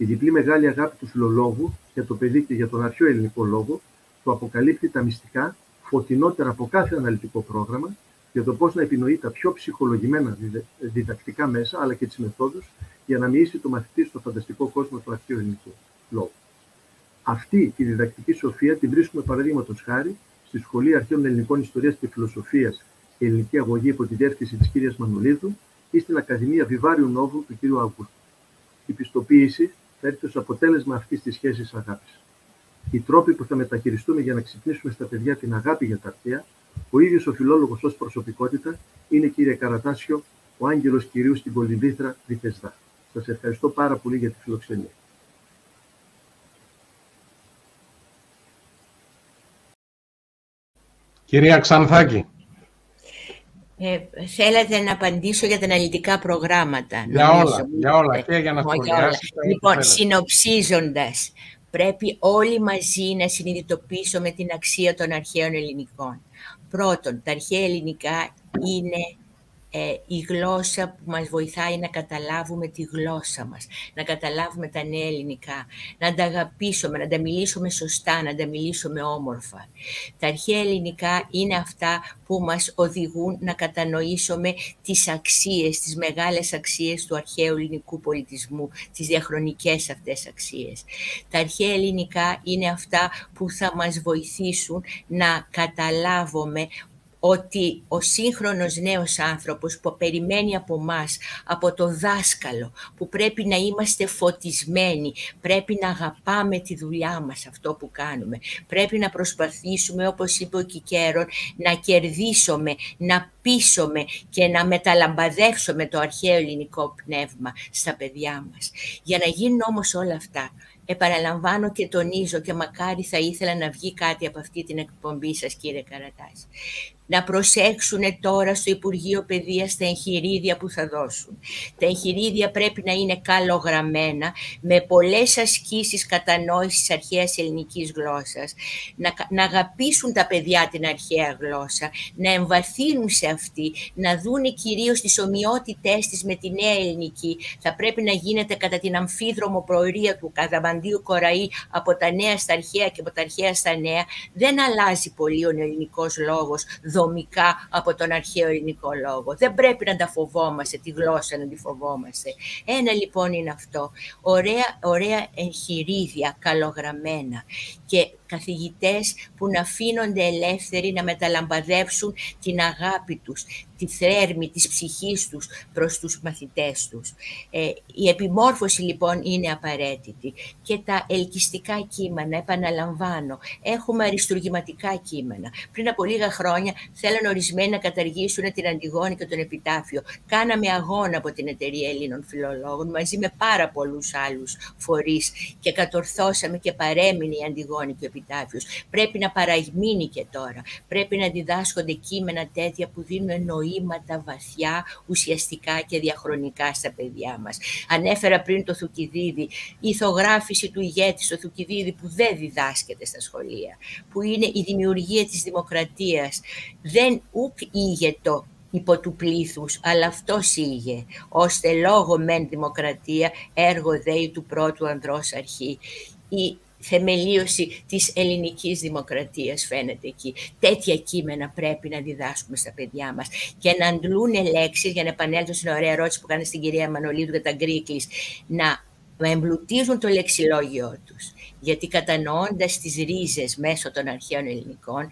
Η διπλή μεγάλη αγάπη του φιλολόγου για το παιδί και για τον αρχαίο ελληνικό λόγο του αποκαλύπτει τα μυστικά φωτεινότερα από κάθε αναλυτικό πρόγραμμα για το πώς να επινοεί τα πιο ψυχολογημένα διδακτικά μέσα αλλά και τις μεθόδους για να μοιήσει το μαθητή στο φανταστικό κόσμο του αρχαίου ελληνικού λόγου. Αυτή τη διδακτική σοφία την βρίσκουμε παραδείγματος χάρη στη Σχολή Αρχαίων Ελληνικών Ιστορίας και Φιλοσοφίας και Ελληνική Αγωγή υπό τη διεύθυνση της κυρίας Μανουλίδου ή στην Ακαδημία Βιβάριου Νόβου του κ. Αυγούστου. Η πιστοποίηση θα έρθει ω αποτέλεσμα αυτής της σχέσης αγάπης. Οι τρόποι που θα μεταχειριστούμε για να ξυπνήσουμε στα παιδιά την αγάπη για τα αρχαία, ο ίδιος ο φιλόλογος ως προσωπικότητα, είναι κύριε Καρατάσιο, ο άγγελος κυρίου στην Κολυμβήθρα Βυθεσδά. Σας ευχαριστώ πάρα πολύ για τη φιλοξενία. Κυρία Ξανθάκη. Ε, θέλετε να απαντήσω για τα αναλυτικά προγράμματα. Για όλα, για όλα και για να σχολιάσετε. Λοιπόν, συνοψίζοντας, πρέπει όλοι μαζί να συνειδητοποιήσουμε την αξία των αρχαίων ελληνικών. Πρώτον, τα αρχαία ελληνικά είναι ε, η γλώσσα που μας βοηθάει να καταλάβουμε τη γλώσσα μας, να καταλάβουμε τα νέα ελληνικά, να τα αγαπήσουμε, να τα μιλήσουμε σωστά, να τα μιλήσουμε όμορφα. Τα αρχαία ελληνικά είναι αυτά που μας οδηγούν να κατανοήσουμε τις αξίες, τις μεγάλες αξίες του αρχαίου ελληνικού πολιτισμού, τις διαχρονικές αυτές αξίες. Τα αρχαία ελληνικά είναι αυτά που θα μας βοηθήσουν να καταλάβουμε ότι ο σύγχρονος νέος άνθρωπος που περιμένει από μας, από το δάσκαλο, που πρέπει να είμαστε φωτισμένοι, πρέπει να αγαπάμε τη δουλειά μας, αυτό που κάνουμε. Πρέπει να προσπαθήσουμε, όπως είπε ο Κικέρον, να κερδίσουμε, να πείσουμε και να μεταλαμπαδεύσουμε το αρχαίο ελληνικό πνεύμα στα παιδιά μας. Για να γίνουν όμως όλα αυτά, επαναλαμβάνω και τονίζω και μακάρι θα ήθελα να βγει κάτι από αυτή την εκπομπή σας κύριε Καρατάς να προσέξουν τώρα στο Υπουργείο Παιδείας τα εγχειρίδια που θα δώσουν. Τα εγχειρίδια πρέπει να είναι καλογραμμένα, με πολλές ασκήσεις κατανόησης αρχαίας ελληνικής γλώσσας, να, να αγαπήσουν τα παιδιά την αρχαία γλώσσα, να εμβαθύνουν σε αυτή, να δούνε κυρίως τις ομοιότητές της με τη νέα ελληνική. Θα πρέπει να γίνεται κατά την αμφίδρομο προορία του Καδαβαντίου Κοραή από τα νέα στα αρχαία και από τα αρχαία στα νέα. Δεν αλλάζει πολύ ο ελληνικός λόγος, δομικά από τον αρχαίο ελληνικό λόγο. Δεν πρέπει να τα φοβόμαστε, τη γλώσσα να τη φοβόμαστε. Ένα λοιπόν είναι αυτό. Ωραία, ωραία εγχειρίδια, καλογραμμένα και καθηγητές που να αφήνονται ελεύθεροι να μεταλαμπαδεύσουν την αγάπη τους, τη θέρμη της ψυχής τους προς τους μαθητές τους. Ε, η επιμόρφωση λοιπόν είναι απαραίτητη και τα ελκυστικά κείμενα, επαναλαμβάνω, έχουμε αριστουργηματικά κείμενα. Πριν από λίγα χρόνια θέλαν ορισμένοι να καταργήσουν την Αντιγόνη και τον Επιτάφιο. Κάναμε αγώνα από την Εταιρεία Ελλήνων Φιλολόγων μαζί με πάρα πολλούς άλλους φορείς και κατορθώσαμε και παρέμεινε η Αντιγόνη και ο Επιτάφιος. Πρέπει να παραμείνει και τώρα. Πρέπει να διδάσκονται κείμενα τέτοια που δίνουν νοήματα βαθιά, ουσιαστικά και διαχρονικά στα παιδιά μας. Ανέφερα πριν το Θουκυδίδη, η ηθογράφηση του ηγέτη στο Θουκυδίδη που δεν διδάσκεται στα σχολεία, που είναι η δημιουργία της δημοκρατίας. Δεν ουκ ηγετό υπό του πλήθους, αλλά αυτός ήγε, ώστε λόγω μεν δημοκρατία, έργο δέη του πρώτου ανδρός αρχή. Η θεμελίωση της ελληνικής δημοκρατίας φαίνεται εκεί. Τέτοια κείμενα πρέπει να διδάσκουμε στα παιδιά μας και να αντλούν λέξεις, για να επανέλθω στην ωραία ερώτηση που κάνει στην κυρία Μανολίδου για τα γκρίκλης, να εμπλουτίζουν το λεξιλόγιο τους. Γιατί κατανοώντας τις ρίζες μέσω των αρχαίων ελληνικών,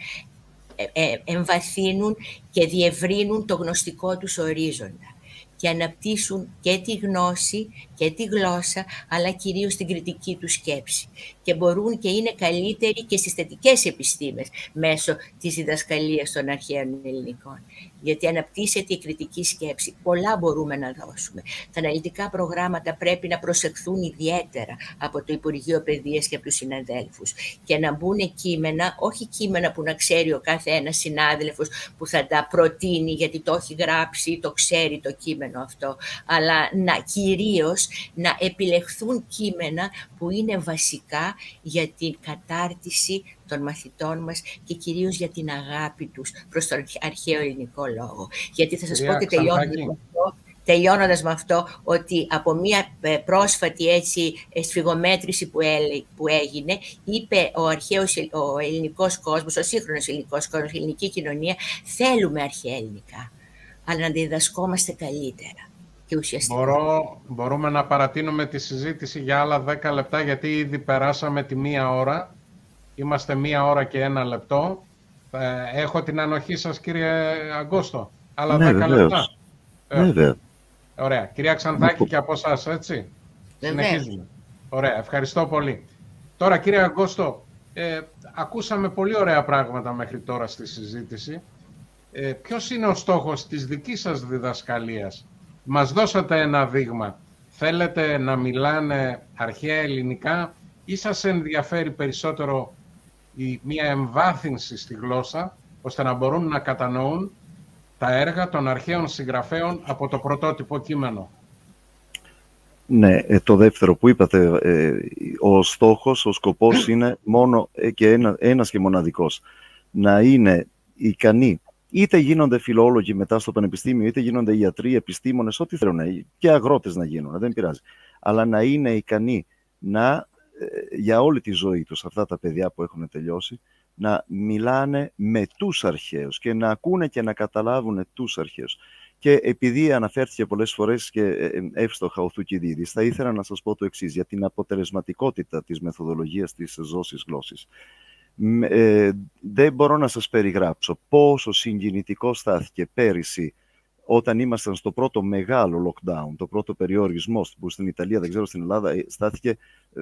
ε, ε, εμβαθύνουν και διευρύνουν το γνωστικό τους ορίζοντα και αναπτύσσουν και τη γνώση και τη γλώσσα, αλλά κυρίως την κριτική του σκέψη. Και μπορούν και είναι καλύτεροι και στις θετικές επιστήμες μέσω της διδασκαλίας των αρχαίων ελληνικών γιατί αναπτύσσεται η κριτική σκέψη. Πολλά μπορούμε να δώσουμε. Τα αναλυτικά προγράμματα πρέπει να προσεχθούν ιδιαίτερα από το Υπουργείο Παιδείας και από τους συναδέλφους και να μπουν κείμενα, όχι κείμενα που να ξέρει ο κάθε ένας συνάδελφος που θα τα προτείνει γιατί το έχει γράψει ή το ξέρει το κείμενο αυτό, αλλά να κυρίως να επιλεχθούν κείμενα που είναι βασικά για την κατάρτιση των μαθητών μας και κυρίως για την αγάπη τους προς τον αρχαίο ελληνικό λόγο. Γιατί θα σας πω και τελειώνοντας με, αυτό, τελειώνοντας με αυτό, ότι από μια ε, πρόσφατη έτσι σφιγομέτρηση που, που έγινε, είπε ο αρχαίος ο ελληνικός κόσμος, ο σύγχρονος ελληνικός κόσμος, η ελληνική κοινωνία, θέλουμε αρχαία ελληνικά, αλλά να διδασκόμαστε καλύτερα. Και Μπορώ, μπορούμε να παρατείνουμε τη συζήτηση για άλλα 10 λεπτά, γιατί ήδη περάσαμε τη μία ώρα. Είμαστε μία ώρα και ένα λεπτό. Ε, έχω την ανοχή σας, κύριε Αγκώστο. Άλλα ναι, 10 βεβαίως. λεπτά. Ε, βέβαια. Ωραία. Κυρία Ξανθάκη και από εσάς, έτσι. Συνεχίζουμε. Ωραία. Ευχαριστώ πολύ. Τώρα, κύριε Αγκώστο, ε, ακούσαμε πολύ ωραία πράγματα μέχρι τώρα στη συζήτηση. Ε, ποιος είναι ο στόχος της δικής σας διδασκαλίας; Μας δώσατε ένα δείγμα. Θέλετε να μιλάνε αρχαία ελληνικά ή σας ενδιαφέρει περισσότερο η, μια εμβάθυνση στη γλώσσα, ώστε να μπορούν να κατανοούν τα έργα των αρχαίων συγγραφέων από το πρωτότυπο κείμενο; Ναι, ε, το δεύτερο που είπατε, ε, ο στόχος, ο σκοπός είναι μόνο ε, και ένα, ένας και μοναδικός. Να είναι ικανοί, είτε γίνονται φιλόλογοι μετά στο πανεπιστήμιο, είτε γίνονται ιατροί, επιστήμονες, ό,τι θέλουν, και αγρότες να γίνουν, δεν πειράζει. Αλλά να είναι ικανοί να ε, για όλη τη ζωή τους αυτά τα παιδιά που έχουν τελειώσει να μιλάνε με τους αρχαίους και να ακούνε και να καταλάβουν τους αρχαίους. Και επειδή αναφέρθηκε πολλές φορές και ε, ε, εύστοχα ο Θουκυδίδης, θα ήθελα να σας πω το εξής για την αποτελεσματικότητα της μεθοδολογίας της ζώσης γλώσσης. Δεν μπορώ να σας περιγράψω πόσο συγκινητικός στάθηκε πέρυσι όταν ήμασταν στο πρώτο μεγάλο lockdown, το πρώτο περιορισμό που στην Ιταλία, δεν ξέρω στην Ελλάδα, ε, στάθηκε ε,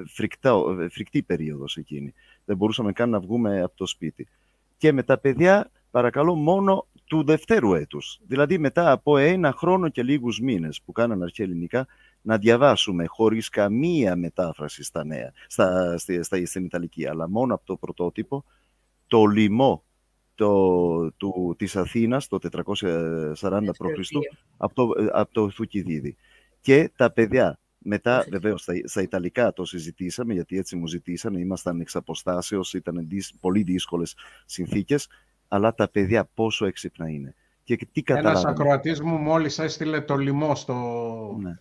φρικτά, ε, φρικτή περίοδος εκείνη. Δεν μπορούσαμε καν να βγούμε από το σπίτι. Και με τα παιδιά, παρακαλώ, μόνο του δευτέρου έτους. Δηλαδή μετά από ένα χρόνο και λίγους μήνες που κάνανε αρχαία ελληνικά, να διαβάσουμε χωρίς καμία μετάφραση στα νέα, στα, στα, στην Ιταλική, αλλά μόνο από το πρωτότυπο, το λοιμό το, του, της Αθήνας το 440 π.Χ. από το, από το Θουκυδίδη. Και τα παιδιά, μετά βεβαίως στα, στα Ιταλικά το συζητήσαμε, γιατί έτσι μου ζητήσανε, ήμασταν εξ αποστάσεως, ήταν πολύ δύσκολες συνθήκες, αλλά τα παιδιά πόσο έξυπνα είναι. Και τι Ένας ακροατής μου μόλις έστειλε το λοιμό στο, ναι.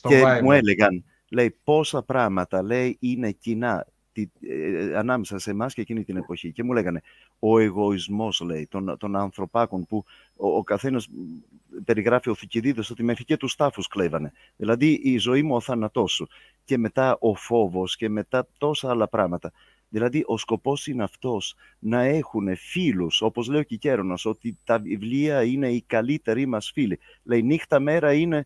Στο Και μου έλεγαν, λέει, πόσα πράγματα, λέει, είναι κοινά ε, ανάμεσα σε εμάς και εκείνη την εποχή. Και μου λέγανε, ο εγωισμός, λέει, των, των ανθρωπάκων που ο, ο καθένας περιγράφει ο Θηκηδίδης ότι μέχρι και τους τάφους κλέβανε. Δηλαδή η ζωή μου ο θάνατός σου. Και μετά ο φόβος και μετά τόσα άλλα πράγματα. Δηλαδή ο σκοπός είναι αυτός να έχουν φίλους, όπως λέει ο Κικέρονας, ότι τα βιβλία είναι οι καλύτεροι μας φίλοι. Λέει νύχτα μέρα είναι ε,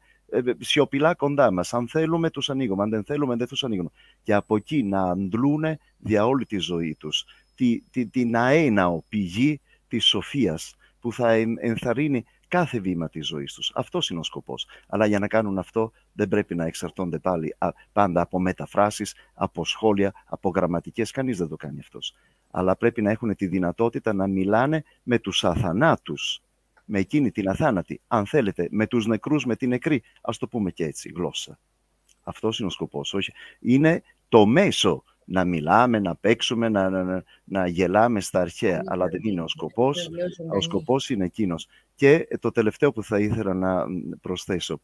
σιωπηλά κοντά μας. Αν θέλουμε, τους ανοίγουμε. Αν δεν θέλουμε, δεν τους ανοίγουμε. Και από εκεί να αντλούν για όλη τη ζωή τους τη, τη, την αέναο πηγή της σοφίας που θα ενθαρρύνει κάθε βήμα της ζωής τους. Αυτός είναι ο σκοπός. Αλλά για να κάνουν αυτό δεν πρέπει να εξαρτώνται πάλι πάντα από μεταφράσεις, από σχόλια, από γραμματικές. Κανείς δεν το κάνει αυτός. Αλλά πρέπει να έχουν τη δυνατότητα να μιλάνε με τους αθανάτους με εκείνη την αθάνατη, αν θέλετε, με τους νεκρούς, με την νεκρή, ας το πούμε και έτσι, γλώσσα. Αυτός είναι ο σκοπός. Όχι. Είναι το μέσο να μιλάμε, να παίξουμε, να, να, να γελάμε στα αρχαία, αλλά δεν είναι ο σκοπός. Ο σκοπός είναι εκείνος. Και το τελευταίο που θα ήθελα να προσθέσω,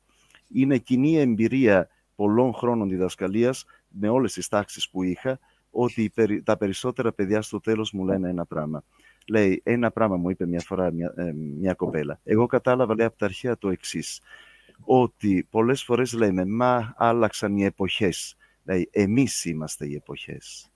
είναι κοινή εμπειρία πολλών χρόνων διδασκαλίας με όλες τις τάξεις που είχα, ότι τα περισσότερα παιδιά στο τέλος μου λένε ένα πράγμα. Λέει, ένα πράγμα μου είπε μια φορά μια, ε, μια κοπέλα. Εγώ κατάλαβα, λέει, από τα αρχαία το εξής. Ότι πολλές φορές λέμε, μα άλλαξαν οι εποχές. Λέει, εμείς είμαστε οι εποχές.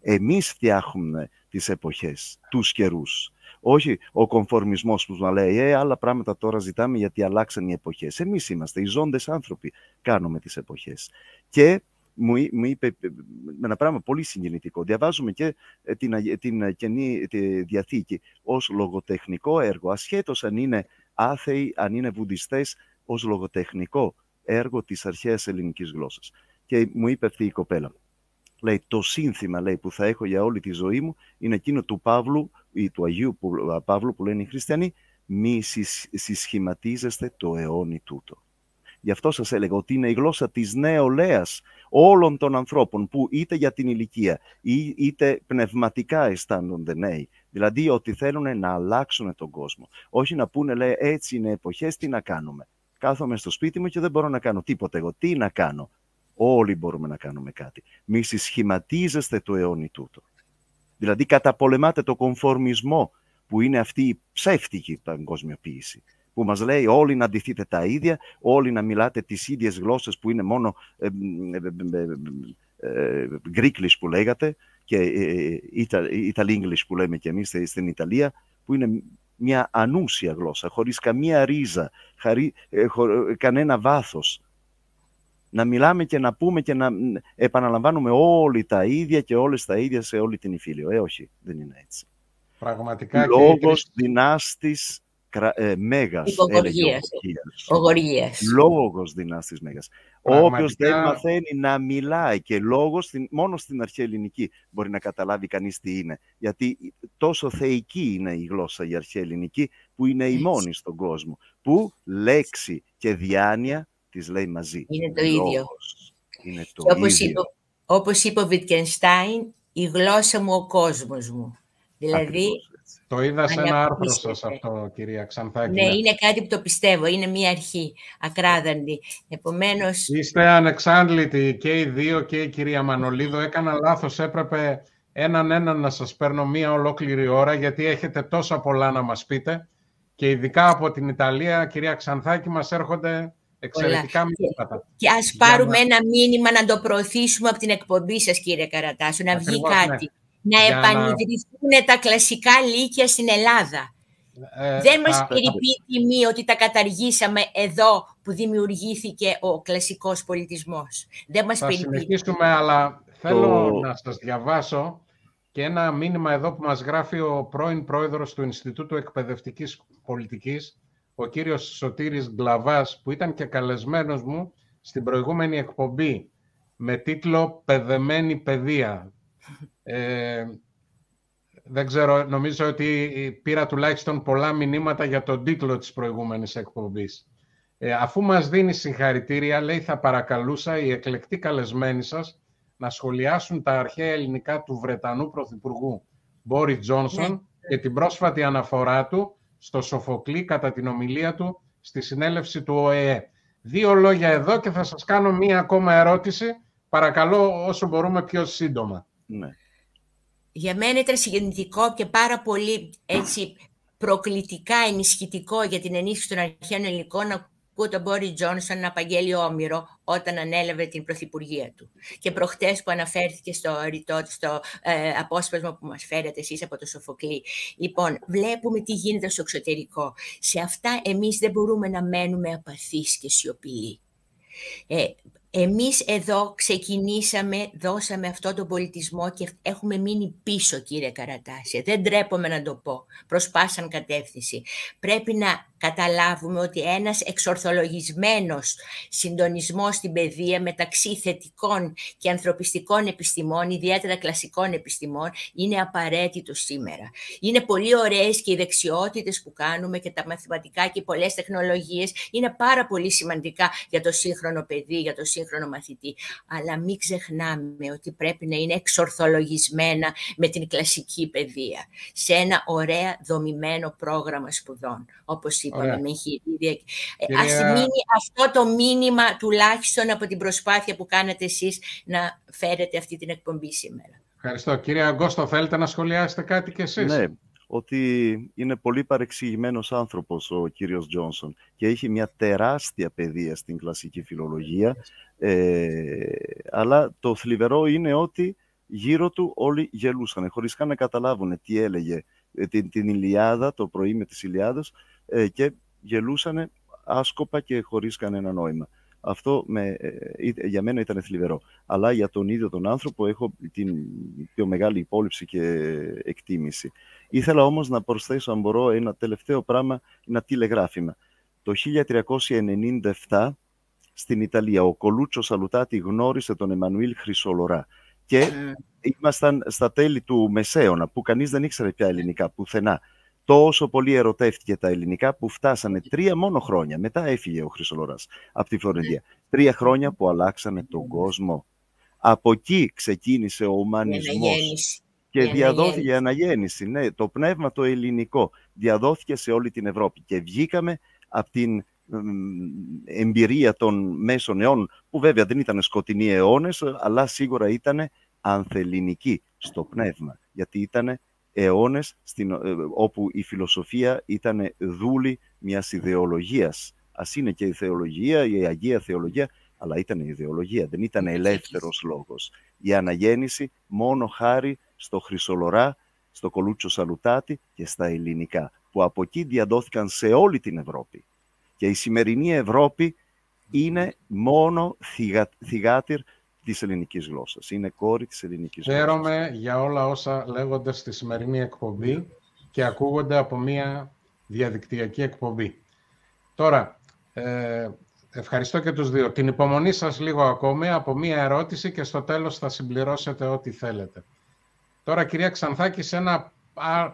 Εμείς φτιάχνουμε τις εποχές, τους καιρούς. Όχι ο κομφορμισμός που μας λέει, ε, άλλα πράγματα τώρα ζητάμε γιατί αλλάξαν οι εποχές. Εμείς είμαστε οι ζώντες άνθρωποι, κάνουμε τις εποχές. Και μου, μου είπε με ένα πράγμα πολύ συγκινητικό. Διαβάζουμε και ε, την, την Καινή τη Διαθήκη ως λογοτεχνικό έργο, ασχέτως αν είναι άθεοι, αν είναι βουδιστές, ως λογοτεχνικό έργο της αρχαίας ελληνικής γλώσσας. Και μου είπε αυτή η κοπέλα, λέει, το σύνθημα λέει, που θα έχω για όλη τη ζωή μου είναι εκείνο του Παύλου ή του Αγίου Παύλου που λένε οι χριστιανοί, μη συσχηματίζεστε το αιώνι τούτο. Γι' αυτό σας έλεγα ότι είναι η γλώσσα της νεολαίας όλων των ανθρώπων που είτε για την ηλικία είτε πνευματικά αισθάνονται νέοι. Δηλαδή ότι θέλουν να αλλάξουν τον κόσμο. Όχι να πούνε λέει έτσι είναι εποχές, τι να κάνουμε. Κάθομαι στο σπίτι μου και δεν μπορώ να κάνω τίποτα εγώ. Τι να κάνω. Όλοι μπορούμε να κάνουμε κάτι. Μη συσχηματίζεστε το αιώνι τούτο. Δηλαδή καταπολεμάτε το κομφορμισμό που είναι αυτή η ψεύτικη παγκοσμιοποίηση που μας λέει όλοι να αντιθείτε τα ίδια, όλοι να μιλάτε τις ίδιες γλώσσες που είναι μόνο ε, ε, ε, που λέγατε και Ιταλ που λέμε και εμείς στην Ιταλία, που είναι μια ανούσια γλώσσα, χωρίς καμία ρίζα, χαρί, κανένα βάθος. Να μιλάμε και να πούμε και να επαναλαμβάνουμε όλοι τα ίδια και όλες τα ίδια σε όλη την Ιφίλιο. Ε, όχι, δεν είναι έτσι. Πραγματικά Λόγος, και... δυνάστης, ε, Μέγας. Ογοργίας. Λόγος δυνάστης Μέγας. Πραγματικά... Όποιος δεν μαθαίνει να μιλάει και λόγος, μόνο στην αρχαία ελληνική μπορεί να καταλάβει κανείς τι είναι. Γιατί τόσο θεϊκή είναι η γλώσσα η αρχαία ελληνική που είναι η μόνη στον κόσμο. Που λέξη και διάνοια τις λέει μαζί. Είναι το ίδιο. Είναι το όπως ίδιο. Είπε, όπως είπε ο Βιτκενστάιν, η γλώσσα μου ο κόσμος μου. Δηλαδή, το είδα σε ένα άρθρο σας αυτό, κυρία Ξανθάκη. Ναι, είναι κάτι που το πιστεύω. Είναι μια αρχή ακράδαντη. Επομένως... Είστε ανεξάντλητοι και οι δύο και η κυρία Μανολίδου. Έκανα λάθος. Έπρεπε έναν έναν να σας παίρνω μία ολόκληρη ώρα, γιατί έχετε τόσα πολλά να μας πείτε. Και ειδικά από την Ιταλία, κυρία Ξανθάκη, μας έρχονται εξαιρετικά μηνύματα. Και ας πάρουμε ένα μήνυμα να το προωθήσουμε από την εκπομπή σας, κύριε Καρατάσου, να βγει ναι. Κάτι να επανειδρυθούν τα κλασικά λύκεια στην Ελλάδα. Ε, Δεν μας α, περιπεί τιμή ότι τα καταργήσαμε εδώ που δημιουργήθηκε ο κλασικός πολιτισμός. Δεν μας θα περιπεί. συνεχίσουμε, αλλά θέλω να σας διαβάσω και ένα μήνυμα εδώ που μας γράφει ο πρώην πρόεδρος του Ινστιτούτου Εκπαιδευτικής Πολιτικής, ο κύριος Σωτήρης Γκλαβάς, που ήταν και καλεσμένος μου στην προηγούμενη εκπομπή με τίτλο «Παιδεμένη παιδεία». Ε, δεν ξέρω, νομίζω ότι πήρα τουλάχιστον πολλά μηνύματα για τον τίτλο της προηγούμενης εκπομπής. Ε, αφού μας δίνει συγχαρητήρια, λέει, θα παρακαλούσα οι εκλεκτοί καλεσμένοι σας να σχολιάσουν τα αρχαία ελληνικά του Βρετανού Πρωθυπουργού Μπόρι Τζόνσον ναι. και την πρόσφατη αναφορά του στο Σοφοκλή κατά την ομιλία του στη συνέλευση του ΟΕΕ. Δύο λόγια εδώ και θα σας κάνω μία ακόμα ερώτηση. Παρακαλώ όσο μπορούμε πιο σύντομα. Ναι για μένα ήταν συγκινητικό και πάρα πολύ έτσι, προκλητικά ενισχυτικό για την ενίσχυση των αρχαίων ελληνικών να ακούω τον Μπόρι Τζόνσον να απαγγέλει όμοιρο όταν ανέλαβε την πρωθυπουργία του. Και προχτές που αναφέρθηκε στο ρητό, στο ε, απόσπασμα που μας φέρετε εσείς από το Σοφοκλή. Λοιπόν, βλέπουμε τι γίνεται στο εξωτερικό. Σε αυτά εμείς δεν μπορούμε να μένουμε απαθείς και σιωπηλοί. Ε, εμείς εδώ ξεκινήσαμε, δώσαμε αυτό τον πολιτισμό και έχουμε μείνει πίσω κύριε Καρατάσια. Δεν τρέπομαι να το πω. Προσπάσαν κατεύθυνση. Πρέπει να καταλάβουμε ότι ένας εξορθολογισμένος συντονισμός στην παιδεία μεταξύ θετικών και ανθρωπιστικών επιστημών, ιδιαίτερα κλασικών επιστημών, είναι απαραίτητο σήμερα. Είναι πολύ ωραίες και οι δεξιότητες που κάνουμε και τα μαθηματικά και πολλές τεχνολογίες είναι πάρα πολύ σημαντικά για το σύγχρονο παιδί, για το σύγχρονο μαθητή. Αλλά μην ξεχνάμε ότι πρέπει να είναι εξορθολογισμένα με την κλασική παιδεία, σε ένα ωραία δομημένο πρόγραμμα σπουδών, όπως είπαμε, με εγχειρίδια. Ε, ας μείνει αυτό το μήνυμα τουλάχιστον από την προσπάθεια που κάνετε εσείς να φέρετε αυτή την εκπομπή σήμερα. Ευχαριστώ. Κύριε Αγκώστο, θέλετε να σχολιάσετε κάτι κι εσείς; Ναι, ότι είναι πολύ παρεξηγημένος άνθρωπος ο κύριος Τζόνσον και έχει μια τεράστια παιδεία στην κλασική φιλολογία, ε, αλλά το θλιβερό είναι ότι γύρω του όλοι γελούσαν, χωρίς καν να καταλάβουν τι έλεγε ε, την, την Ιλιάδα, το πρωί με τις Ιλιάδες, ε, και γελούσαν άσκοπα και χωρίς κανένα νόημα. Αυτό με, ε, για μένα ήταν θλιβερό. Αλλά για τον ίδιο τον άνθρωπο έχω την πιο μεγάλη υπόλοιψη και εκτίμηση. Ήθελα όμως να προσθέσω, αν μπορώ, ένα τελευταίο πράγμα, ένα τηλεγράφημα. Το 1397 στην Ιταλία ο Κολούτσος Σαλουτάτη γνώρισε τον Εμμανουήλ Χρυσολορά και mm. ήμασταν στα τέλη του Μεσαίωνα που κανείς δεν ήξερε πια ελληνικά πουθενά τόσο πολύ ερωτεύτηκε τα ελληνικά που φτάσανε τρία μόνο χρόνια. Μετά έφυγε ο Χρυσολοράς από τη Φλωρεντία. Τρία χρόνια που αλλάξανε τον κόσμο. Από εκεί ξεκίνησε ο ουμανισμός και διαδόθηκε η αναγέννηση. Ναι, το πνεύμα το ελληνικό διαδόθηκε σε όλη την Ευρώπη και βγήκαμε από την εμπειρία των μέσων αιών που βέβαια δεν ήταν σκοτεινοί αιώνες αλλά σίγουρα ήταν ανθεληνικοί στο πνεύμα γιατί ήταν αιώνες στην, ε, όπου η φιλοσοφία ήταν δούλη μιας ιδεολογίας. Ας είναι και η θεολογία, η Αγία Θεολογία, αλλά ήταν η ιδεολογία, δεν ήταν ελεύθερος λόγος. Η αναγέννηση μόνο χάρη στο Χρυσολορά, στο Κολούτσο Σαλουτάτη και στα ελληνικά, που από εκεί διαδόθηκαν σε όλη την Ευρώπη. Και η σημερινή Ευρώπη είναι μόνο θυγάτηρ της ελληνικής γλώσσας. Είναι κόρη της ελληνικής γλώσσας. Χαίρομαι για όλα όσα λέγονται στη σημερινή εκπομπή και ακούγονται από μια διαδικτυακή εκπομπή. Τώρα, ε, ευχαριστώ και τους δύο. Την υπομονή σας λίγο ακόμη από μία ερώτηση και στο τέλος θα συμπληρώσετε ό,τι θέλετε. Τώρα, κυρία Ξανθάκη, σε ένα,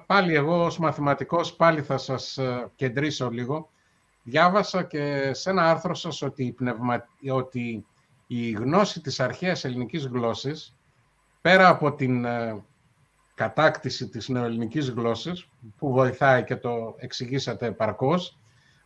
πάλι εγώ ως μαθηματικός πάλι θα σας ε, κεντρήσω λίγο. Διάβασα και σε ένα άρθρο σας ότι, πνευμα, ότι η γνώση της αρχαίας ελληνικής γλώσσης, πέρα από την ε, κατάκτηση της νεοελληνικής γλώσσης, που βοηθάει και το εξηγήσατε επαρκώς,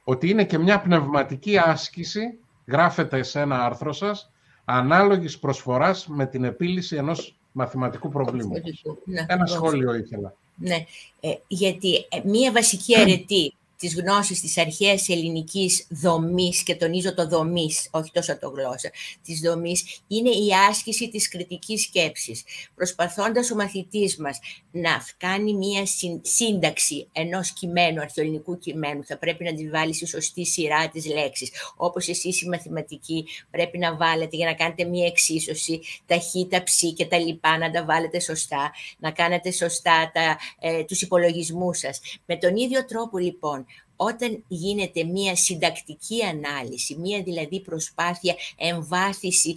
ότι είναι και μια πνευματική άσκηση, γράφεται σε ένα άρθρο σας, ανάλογης προσφοράς με την επίλυση ενός μαθηματικού προβλήματος. Ναι, ένα σχόλιο ήθελα. Ναι, ε, γιατί ε, μία βασική αρετή της γνώσης της αρχαίας ελληνικής δομής, και τονίζω το δομής, όχι τόσο το γλώσσα, της δομής, είναι η άσκηση της κριτικής σκέψης. Προσπαθώντας ο μαθητής μας να κάνει μία σύνταξη ενός κειμένου, αρχαιοελληνικού κειμένου, θα πρέπει να τη βάλει στη σωστή σειρά της λέξης. Όπως εσείς οι μαθηματικοί πρέπει να βάλετε για να κάνετε μία εξίσωση, ταχύτητα, ψή και τα λοιπά, να τα βάλετε σωστά, να κάνετε σωστά τα, ε, τους υπολογισμούς σας. Με τον ίδιο τρόπο λοιπόν, όταν γίνεται μία συντακτική ανάλυση, μία δηλαδή προσπάθεια εμβάθυνση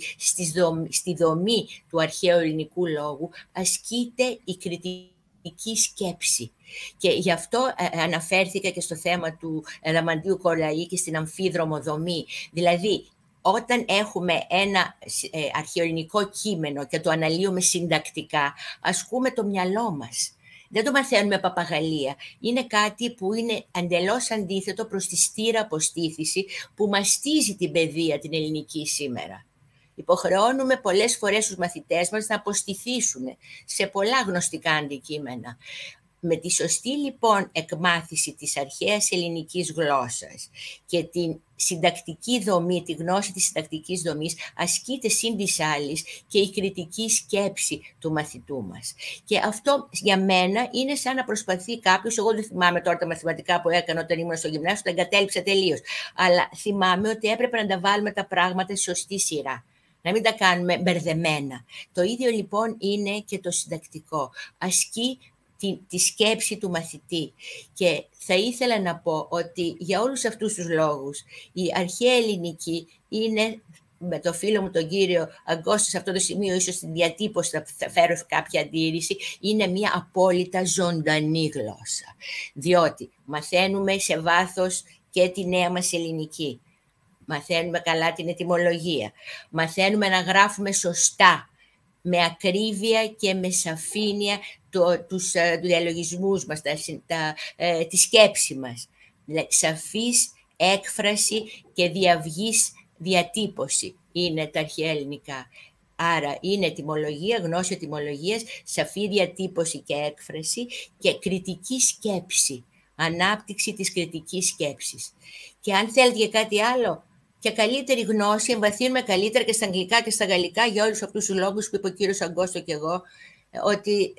στη δομή του αρχαίου ελληνικού λόγου, ασκείται η κριτική σκέψη. Και γι' αυτό ε, αναφέρθηκα και στο θέμα του Λαμαντίου Κολαή και στην αμφίδρομο δομή. Δηλαδή, όταν έχουμε ένα ε, αρχαιοελληνικό κείμενο και το αναλύουμε συντακτικά, ασκούμε το μυαλό μας. Δεν το μαθαίνουμε παπαγαλία. Είναι κάτι που είναι εντελώς αντίθετο προς τη στήρα αποστήθηση που μαστίζει την παιδεία την ελληνική σήμερα. Υποχρεώνουμε πολλές φορές τους μαθητές μας να αποστηθήσουν σε πολλά γνωστικά αντικείμενα. Με τη σωστή λοιπόν εκμάθηση της αρχαίας ελληνικής γλώσσας και την συντακτική δομή, τη γνώση της συντακτικής δομής, ασκείται σύν της άλλης και η κριτική σκέψη του μαθητού μας. Και αυτό για μένα είναι σαν να προσπαθεί κάποιος, εγώ δεν θυμάμαι τώρα τα μαθηματικά που έκανα όταν ήμουν στο γυμνάσιο, τα εγκατέλειψα τελείως. Αλλά θυμάμαι ότι έπρεπε να τα βάλουμε τα πράγματα σε σωστή σειρά να μην τα κάνουμε μπερδεμένα. Το ίδιο λοιπόν είναι και το συντακτικό. Ασκεί τη, τη σκέψη του μαθητή. Και θα ήθελα να πω ότι για όλους αυτούς τους λόγους η αρχαία ελληνική είναι με το φίλο μου τον κύριο Αγκώστο σε αυτό το σημείο ίσως στην διατύπωση θα φέρω κάποια αντίρρηση είναι μια απόλυτα ζωντανή γλώσσα. Διότι μαθαίνουμε σε βάθος και τη νέα μας ελληνική. Μαθαίνουμε καλά την ετυμολογία μαθαίνουμε να γράφουμε σωστά με ακρίβεια και με σαφήνεια το, τους ε, διαλογισμούς μας, τα, τα, ε, τη σκέψη μας. Σαφής έκφραση και διαυγής διατύπωση είναι τα αρχαία ελληνικά. Άρα είναι ετοιμολογία, γνώση ετοιμολογίας, σαφή διατύπωση και έκφραση και κριτική σκέψη. Ανάπτυξη της κριτικής σκέψης. Και αν θέλετε για κάτι άλλο, και καλύτερη γνώση, εμβαθύνουμε καλύτερα και στα αγγλικά και στα γαλλικά για όλους αυτούς τους λόγους που είπε ο κύριος Αγκώστο και εγώ, ότι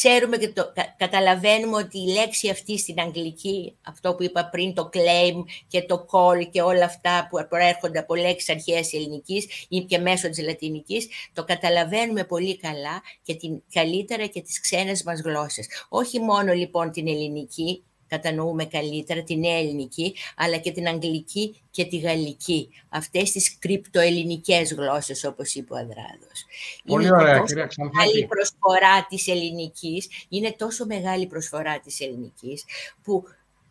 ξέρουμε και το, καταλαβαίνουμε ότι η λέξη αυτή στην αγγλική, αυτό που είπα πριν, το claim και το call και όλα αυτά που προέρχονται από λέξεις αρχαίας ελληνικής ή και μέσω της λατινικής, το καταλαβαίνουμε πολύ καλά και την, καλύτερα και τις ξένες μας γλώσσες. Όχι μόνο λοιπόν την ελληνική, κατανοούμε καλύτερα την νέα ελληνική, αλλά και την αγγλική και τη γαλλική. Αυτές τις κρυπτοελληνικές γλώσσες, όπως είπε ο Αδράδος. Πολύ είναι ωραία, τόσο κυρία μεγάλη προσφορά της ελληνικής, είναι τόσο μεγάλη προσφορά της ελληνικής, που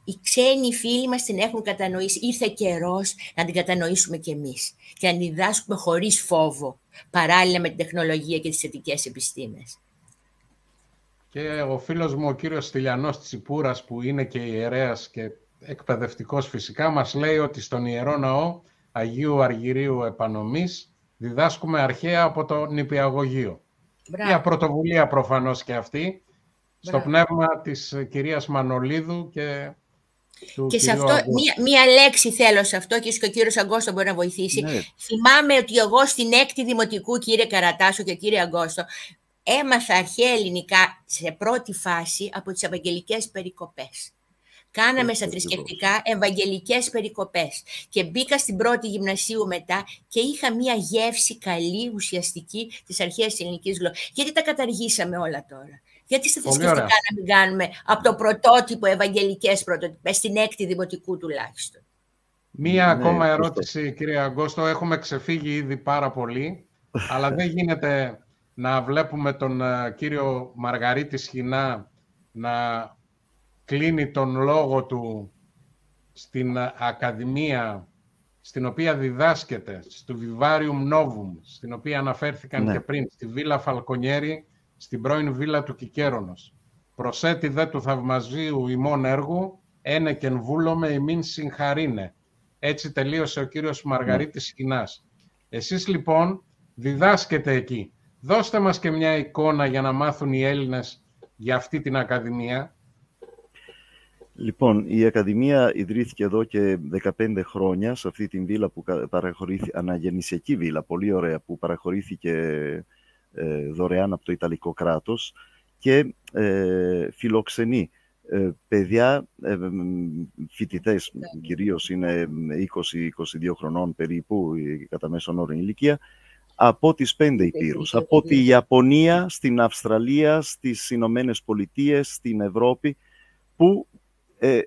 οι ξένοι φίλοι μας την έχουν κατανοήσει. Ήρθε καιρός να την κατανοήσουμε κι εμείς και να την διδάσκουμε χωρίς φόβο, παράλληλα με την τεχνολογία και τις θετικές επιστήμες. Και ο φίλος μου, ο κύριος Στυλιανός της Ιπούρας, που είναι και ιερέας και εκπαιδευτικός φυσικά, μας λέει ότι στον Ιερό Ναό Αγίου Αργυρίου Επανομής διδάσκουμε αρχαία από το νηπιαγωγείο. Μπράβο. Μια πρωτοβουλία προφανώς και αυτή, στο Μπράβο. πνεύμα της κυρίας Μανολίδου και του Και σε κυρίου αυτό, Αγκώστου. μία, μία λέξη θέλω σε αυτό και ίσως και ο κύριος Αγκώστο μπορεί να βοηθήσει. Ναι. Θυμάμαι ότι εγώ στην έκτη δημοτικού, κύριε Καρατάσο και κύριε Αγκώστο, έμαθα αρχαία ελληνικά σε πρώτη φάση από τις ευαγγελικές περικοπές. Κάναμε Έτσι στα ακριβώς. θρησκευτικά ευαγγελικές περικοπές και μπήκα στην πρώτη γυμνασίου μετά και είχα μία γεύση καλή, ουσιαστική της αρχαίας ελληνικής γλώσσας. Γιατί τα καταργήσαμε όλα τώρα; Γιατί στα Πολύ θρησκευτικά ωραία. να μην κάνουμε από το πρωτότυπο ευαγγελικές πρωτοτυπές, στην έκτη δημοτικού τουλάχιστον; Μία Ναι, ακόμα σωστό. ερώτηση, κύριε Αγκώστο. Έχουμε ξεφύγει ήδη πάρα πολύ, αλλά δεν γίνεται να βλέπουμε τον ε, κύριο Μαργαρίτη Σχοινά να κλείνει τον λόγο του στην ε, Ακαδημία στην οποία διδάσκεται, στο Vivarium Novum, στην οποία αναφέρθηκαν Ναι. και πριν, στη Βίλα Φαλκονιέρη, στην πρώην Βίλα του Κικέρονος. Προσέτη δε του θαυμαζίου ημών έργου, ένε κεν βούλομε ημίν συγχαρίνε. Έτσι τελείωσε ο κύριος Μαργαρίτης Σκηνάς. Εσείς λοιπόν διδάσκετε εκεί. Δώστε μας και μια εικόνα για να μάθουν οι Έλληνες για αυτή την Ακαδημία. Λοιπόν, η Ακαδημία ιδρύθηκε εδώ και 15 χρόνια σε αυτή την βίλα που κα- παραχωρήθηκε, αναγεννησιακή βίλα, πολύ ωραία, που παραχωρήθηκε ε, δωρεάν από το Ιταλικό κράτος και ε, φιλοξενεί ε, παιδιά, ε, μ, φοιτητές κυρίως είναι 20-22 χρονών περίπου η κατά μέσον όρο ηλικία, από τις πέντε υπήρους, από τη Ιαπωνία, στην Αυστραλία, στις Ηνωμένες Πολιτείες, στην Ευρώπη, που ε,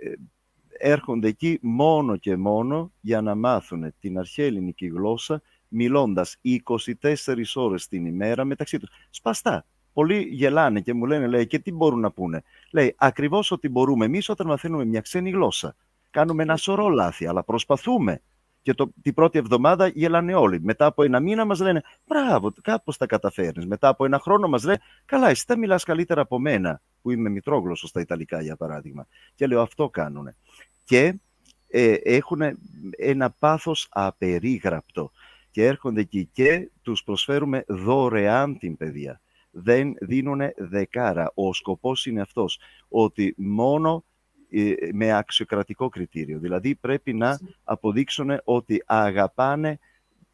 έρχονται εκεί μόνο και μόνο για να μάθουν την αρχαία ελληνική γλώσσα μιλώντας 24 ώρες την ημέρα μεταξύ τους. Σπαστά. Πολλοί γελάνε και μου λένε, λέει, και τι μπορούν να πούνε; Λέει, ακριβώς ότι μπορούμε εμείς όταν μαθαίνουμε μια ξένη γλώσσα. Κάνουμε ένα σωρό λάθη, αλλά προσπαθούμε. Και το, την πρώτη εβδομάδα γελάνε όλοι. Μετά από ένα μήνα μας λένε, μπράβο, κάπως τα καταφέρνεις. Μετά από ένα χρόνο μας λένε, καλά, εσύ τα μιλάς καλύτερα από μένα, που είμαι μητρόγλωσσος στα Ιταλικά, για παράδειγμα. Και λέω, αυτό κάνουν. Και ε, έχουν ένα πάθος απερίγραπτο. Και έρχονται εκεί και τους προσφέρουμε δωρεάν την παιδεία. Δεν δίνουν δεκάρα. Ο σκοπός είναι αυτός, ότι μόνο ε, με αξιοκρατικό κριτήριο. Δηλαδή πρέπει να αποδείξουν ότι αγαπάνε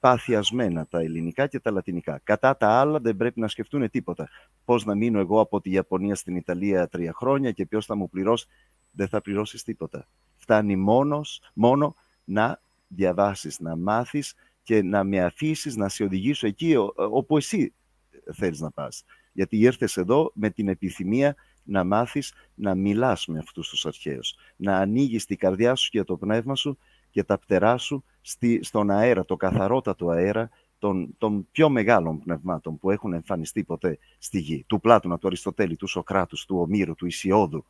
παθιασμένα τα ελληνικά και τα λατινικά. Κατά τα άλλα δεν πρέπει να σκεφτούν τίποτα. Πώς να μείνω εγώ από τη Ιαπωνία στην Ιταλία τρία χρόνια και ποιος θα μου πληρώσει. Δεν θα πληρώσεις τίποτα. Φτάνει μόνος, μόνο να διαβάσεις, να μάθεις και να με αφήσεις να σε οδηγήσω εκεί ο- όπου εσύ θέλεις να πας. Γιατί ήρθες εδώ με την επιθυμία να μάθεις να μιλάς με αυτούς τους αρχαίους. Να ανοίγεις την καρδιά σου και το πνεύμα σου και τα πτερά σου στη, στον αέρα, το καθαρότατο αέρα των, των πιο μεγάλων πνευμάτων που έχουν εμφανιστεί ποτέ στη γη. Του Πλάτωνα, του Αριστοτέλη, του Σοκράτους, του Ομήρου, του Ισιώδου,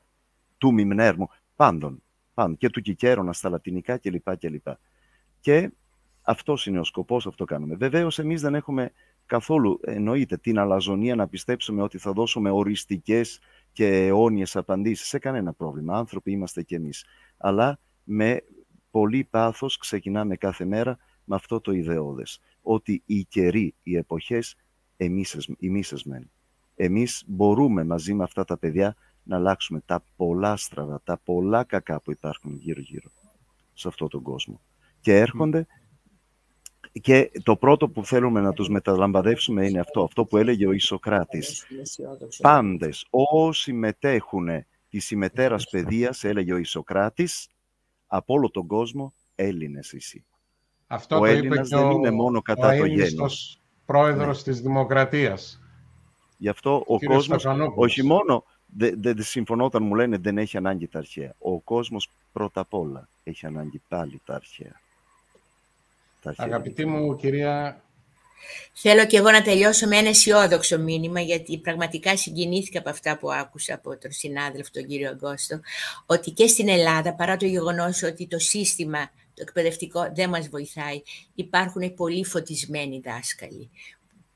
του Μιμνέρμου, πάντων. πάντων και του Κικέρονα στα λατινικά κλπ. κλπ. Και αυτός είναι ο σκοπός, αυτό κάνουμε. Βεβαίως, εμείς δεν έχουμε καθόλου, εννοείται, την αλαζονία να πιστέψουμε ότι θα δώσουμε οριστικές και αιώνιες απαντήσεις σε κανένα πρόβλημα. Άνθρωποι είμαστε κι εμείς. Αλλά με πολύ πάθος ξεκινάμε κάθε μέρα με αυτό το ιδεώδες. ότι οι καιροί, οι εποχές, εμείς μεν. Εμείς μπορούμε μαζί με αυτά τα παιδιά να αλλάξουμε τα πολλά στραβά, τα πολλά κακά που υπάρχουν γύρω-γύρω σε αυτόν τον κόσμο. Και έρχονται και το πρώτο που θέλουμε να τους μεταλαμπαδεύσουμε είναι αυτό, αυτό που έλεγε ο Ισοκράτης. Πάντες, όσοι μετέχουν τη συμμετέρας παιδείας, έλεγε ο Ισοκράτης, από όλο τον κόσμο, Έλληνες εσύ. Αυτό ο το Έλληνας είπε δεν είναι μόνο κατά το γένος. πρόεδρος ναι. της Δημοκρατίας. Γι' αυτό ο, ο κόσμος, όχι μόνο, δεν δε, συμφωνώ όταν μου λένε δεν έχει ανάγκη τα αρχαία. Ο κόσμος πρώτα απ' όλα έχει ανάγκη πάλι τα αρχαία. Αγαπητή μου κυρία... Θέλω και εγώ να τελειώσω με ένα αισιόδοξο μήνυμα, γιατί πραγματικά συγκινήθηκα από αυτά που άκουσα από τον συνάδελφο, τον κύριο Αγκώστο, ότι και στην Ελλάδα, παρά το γεγονός ότι το σύστημα το εκπαιδευτικό δεν μας βοηθάει, υπάρχουν πολύ φωτισμένοι δάσκαλοι.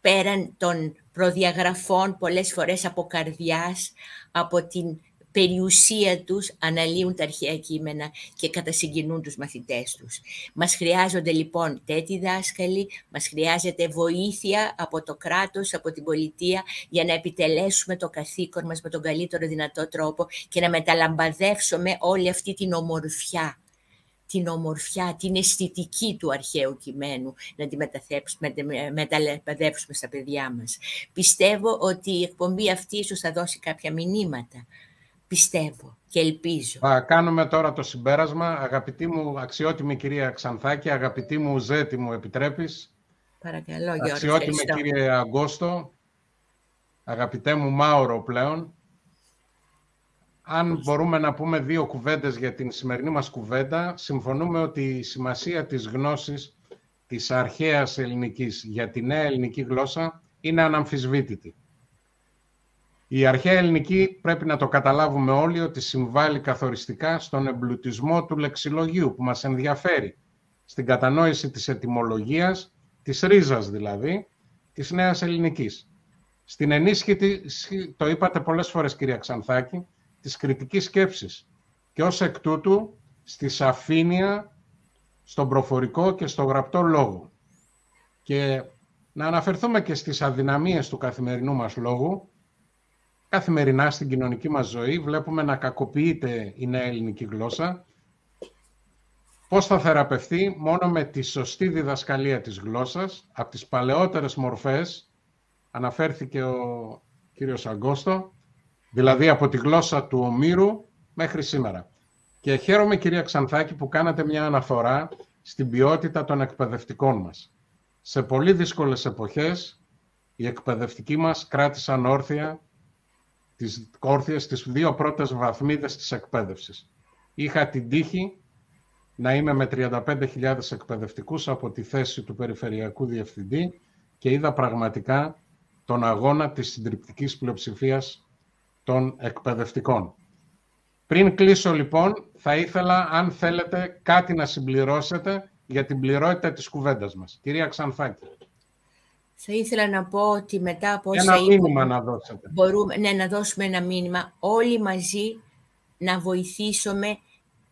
Πέραν των προδιαγραφών, πολλές φορές από καρδιάς, από την περιουσία τους αναλύουν τα αρχαία κείμενα και κατασυγκινούν τους μαθητές τους. Μας χρειάζονται λοιπόν τέτοιοι δάσκαλοι, μας χρειάζεται βοήθεια από το κράτος, από την πολιτεία για να επιτελέσουμε το καθήκον μας με τον καλύτερο δυνατό τρόπο και να μεταλαμπαδεύσουμε όλη αυτή την ομορφιά την ομορφιά, την αισθητική του αρχαίου κειμένου να τη μεταλαμπαδεύσουμε στα παιδιά μας. Πιστεύω ότι η εκπομπή αυτή ίσως θα δώσει κάποια μηνύματα πιστεύω και ελπίζω. Θα κάνουμε τώρα το συμπέρασμα. Αγαπητή μου αξιότιμη κυρία Ξανθάκη, αγαπητή μου Ζέτη μου επιτρέπεις; Παρακαλώ Γιώργο, Αξιότιμη κύριε Αγκώστο, αγαπητέ μου Μάωρο πλέον. Αν μπορούμε να πούμε δύο κουβέντες για την σημερινή μας κουβέντα, συμφωνούμε ότι η σημασία της γνώσης της αρχαίας ελληνικής για τη νέα ελληνική γλώσσα είναι αναμφισβήτητη. Η αρχαία ελληνική πρέπει να το καταλάβουμε όλοι ότι συμβάλλει καθοριστικά στον εμπλουτισμό του λεξιλογίου που μας ενδιαφέρει, στην κατανόηση της ετυμολογίας, της ρίζας δηλαδή, της νέας ελληνικής. Στην ενίσχυτη, το είπατε πολλές φορές κυρία Ξανθάκη, της κριτικής σκέψης και ως εκ τούτου στη σαφήνεια, στον προφορικό και στο γραπτό λόγο. Και να αναφερθούμε και στις αδυναμίες του καθημερινού μας λόγου, καθημερινά στην κοινωνική μας ζωή βλέπουμε να κακοποιείται η νέα ελληνική γλώσσα. Πώς θα θεραπευτεί μόνο με τη σωστή διδασκαλία της γλώσσας, από τις παλαιότερες μορφές, αναφέρθηκε ο κύριος Αγκώστο, δηλαδή από τη γλώσσα του Ομήρου μέχρι σήμερα. Και χαίρομαι, κυρία Ξανθάκη, που κάνατε μια αναφορά στην ποιότητα των εκπαιδευτικών μας. Σε πολύ δύσκολες εποχές, οι εκπαιδευτικοί μας κράτησαν όρθια τις όρθιες στις δύο πρώτες βαθμίδες της εκπαίδευσης. Είχα την τύχη να είμαι με 35.000 εκπαιδευτικούς από τη θέση του Περιφερειακού Διευθυντή και είδα πραγματικά τον αγώνα της συντριπτικής πλειοψηφίας των εκπαιδευτικών. Πριν κλείσω λοιπόν, θα ήθελα, αν θέλετε, κάτι να συμπληρώσετε για την πληρότητα της κουβέντας μας. Κυρία Ξανθάκη. Θα ήθελα να πω ότι μετά από όσα Ένα μήνυμα να δώσετε. Μπορούμε ναι, να δώσουμε ένα μήνυμα. Όλοι μαζί να βοηθήσουμε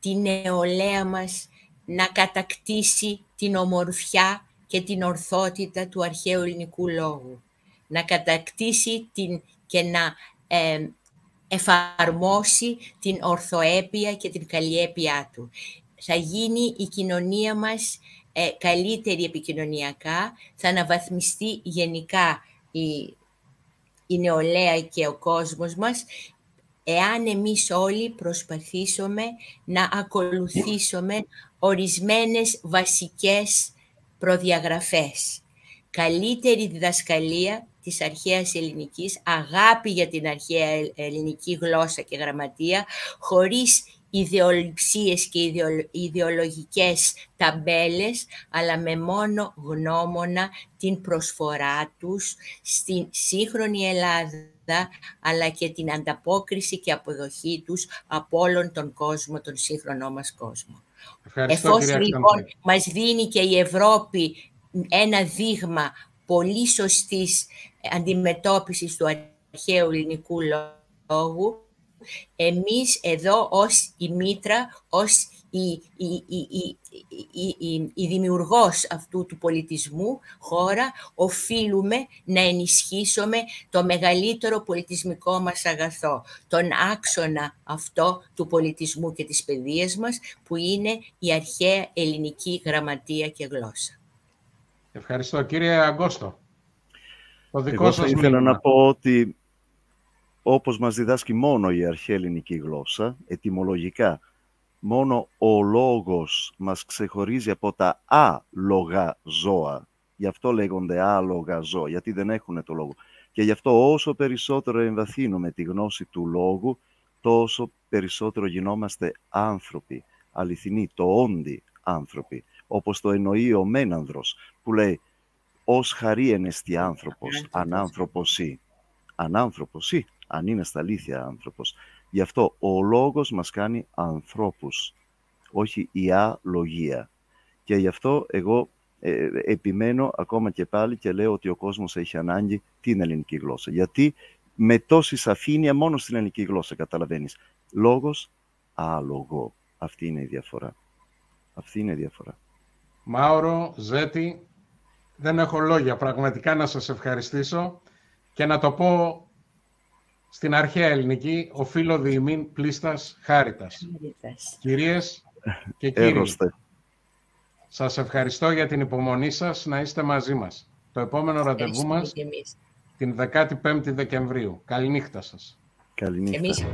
την νεολαία μας να κατακτήσει την ομορφιά και την ορθότητα του αρχαίου ελληνικού λόγου. Να κατακτήσει την, και να ε, εφαρμόσει την ορθοέπεια και την καλλιέπειά του. Θα γίνει η κοινωνία μας ε, καλύτερη επικοινωνιακά, θα αναβαθμιστεί γενικά η, η νεολαία και ο κόσμος μας, εάν εμείς όλοι προσπαθήσουμε να ακολουθήσουμε ορισμένες βασικές προδιαγραφές. Καλύτερη διδασκαλία της αρχαίας ελληνικής, αγάπη για την αρχαία ελληνική γλώσσα και γραμματεία, χωρίς ιδεολειψίες και ιδεολογικές ταμπέλες, αλλά με μόνο γνώμονα την προσφορά τους στην σύγχρονη Ελλάδα, αλλά και την ανταπόκριση και αποδοχή τους από όλον τον κόσμο, τον σύγχρονό μας κόσμο. Εφόσον λοιπόν μας δίνει και η Ευρώπη ένα δείγμα πολύ σωστής αντιμετώπισης του αρχαίου ελληνικού λόγου, εμείς εδώ ως η Μήτρα, ως η, η, η, η, η δημιουργός αυτού του πολιτισμού χώρα, οφείλουμε να ενισχύσουμε το μεγαλύτερο πολιτισμικό μας αγαθό, τον άξονα αυτό του πολιτισμού και της παιδείας μας, που είναι η αρχαία ελληνική γραμματεία και γλώσσα. Ευχαριστώ. Κύριε Αγκώστο, το δικό Εγώ σας θα ήθελα να πω ότι όπως μας διδάσκει μόνο η αρχαία ελληνική γλώσσα, ετυμολογικά, μόνο ο λόγος μας ξεχωρίζει από τα άλογα ζώα. Γι' αυτό λέγονται άλογα ζώα, γιατί δεν έχουν το λόγο. Και γι' αυτό όσο περισσότερο εμβαθύνουμε τη γνώση του λόγου, τόσο περισσότερο γινόμαστε άνθρωποι, αληθινοί, το όντι άνθρωποι, όπως το εννοεί ο Μένανδρος, που λέει «Ως χαρή ενεστή άνθρωπος, ανάνθρωπος ή». Ανάνθρωπος ή, αν είναι στα αλήθεια άνθρωπος. Γι' αυτό ο λόγος μας κάνει ανθρώπους, όχι η αλογία. Και γι' αυτό εγώ ε, επιμένω ακόμα και πάλι και λέω ότι ο κόσμος έχει ανάγκη την ελληνική γλώσσα. Γιατί με τόση σαφήνεια μόνο στην ελληνική γλώσσα καταλαβαίνεις. Λόγος, άλογο. Αυτή είναι η διαφορά. Αυτή είναι η διαφορά. Μάουρο, Ζέτη, δεν έχω λόγια πραγματικά να σας ευχαριστήσω και να το πω στην αρχαία ελληνική, οφείλω διημήν πλήστας χάριτας. Κυρίες και κύριοι, σας ευχαριστώ για την υπομονή σας να είστε μαζί μας. Το επόμενο ραντεβού μας την 15η Δεκεμβρίου. Καληνύχτα σας. Καληνύχτα.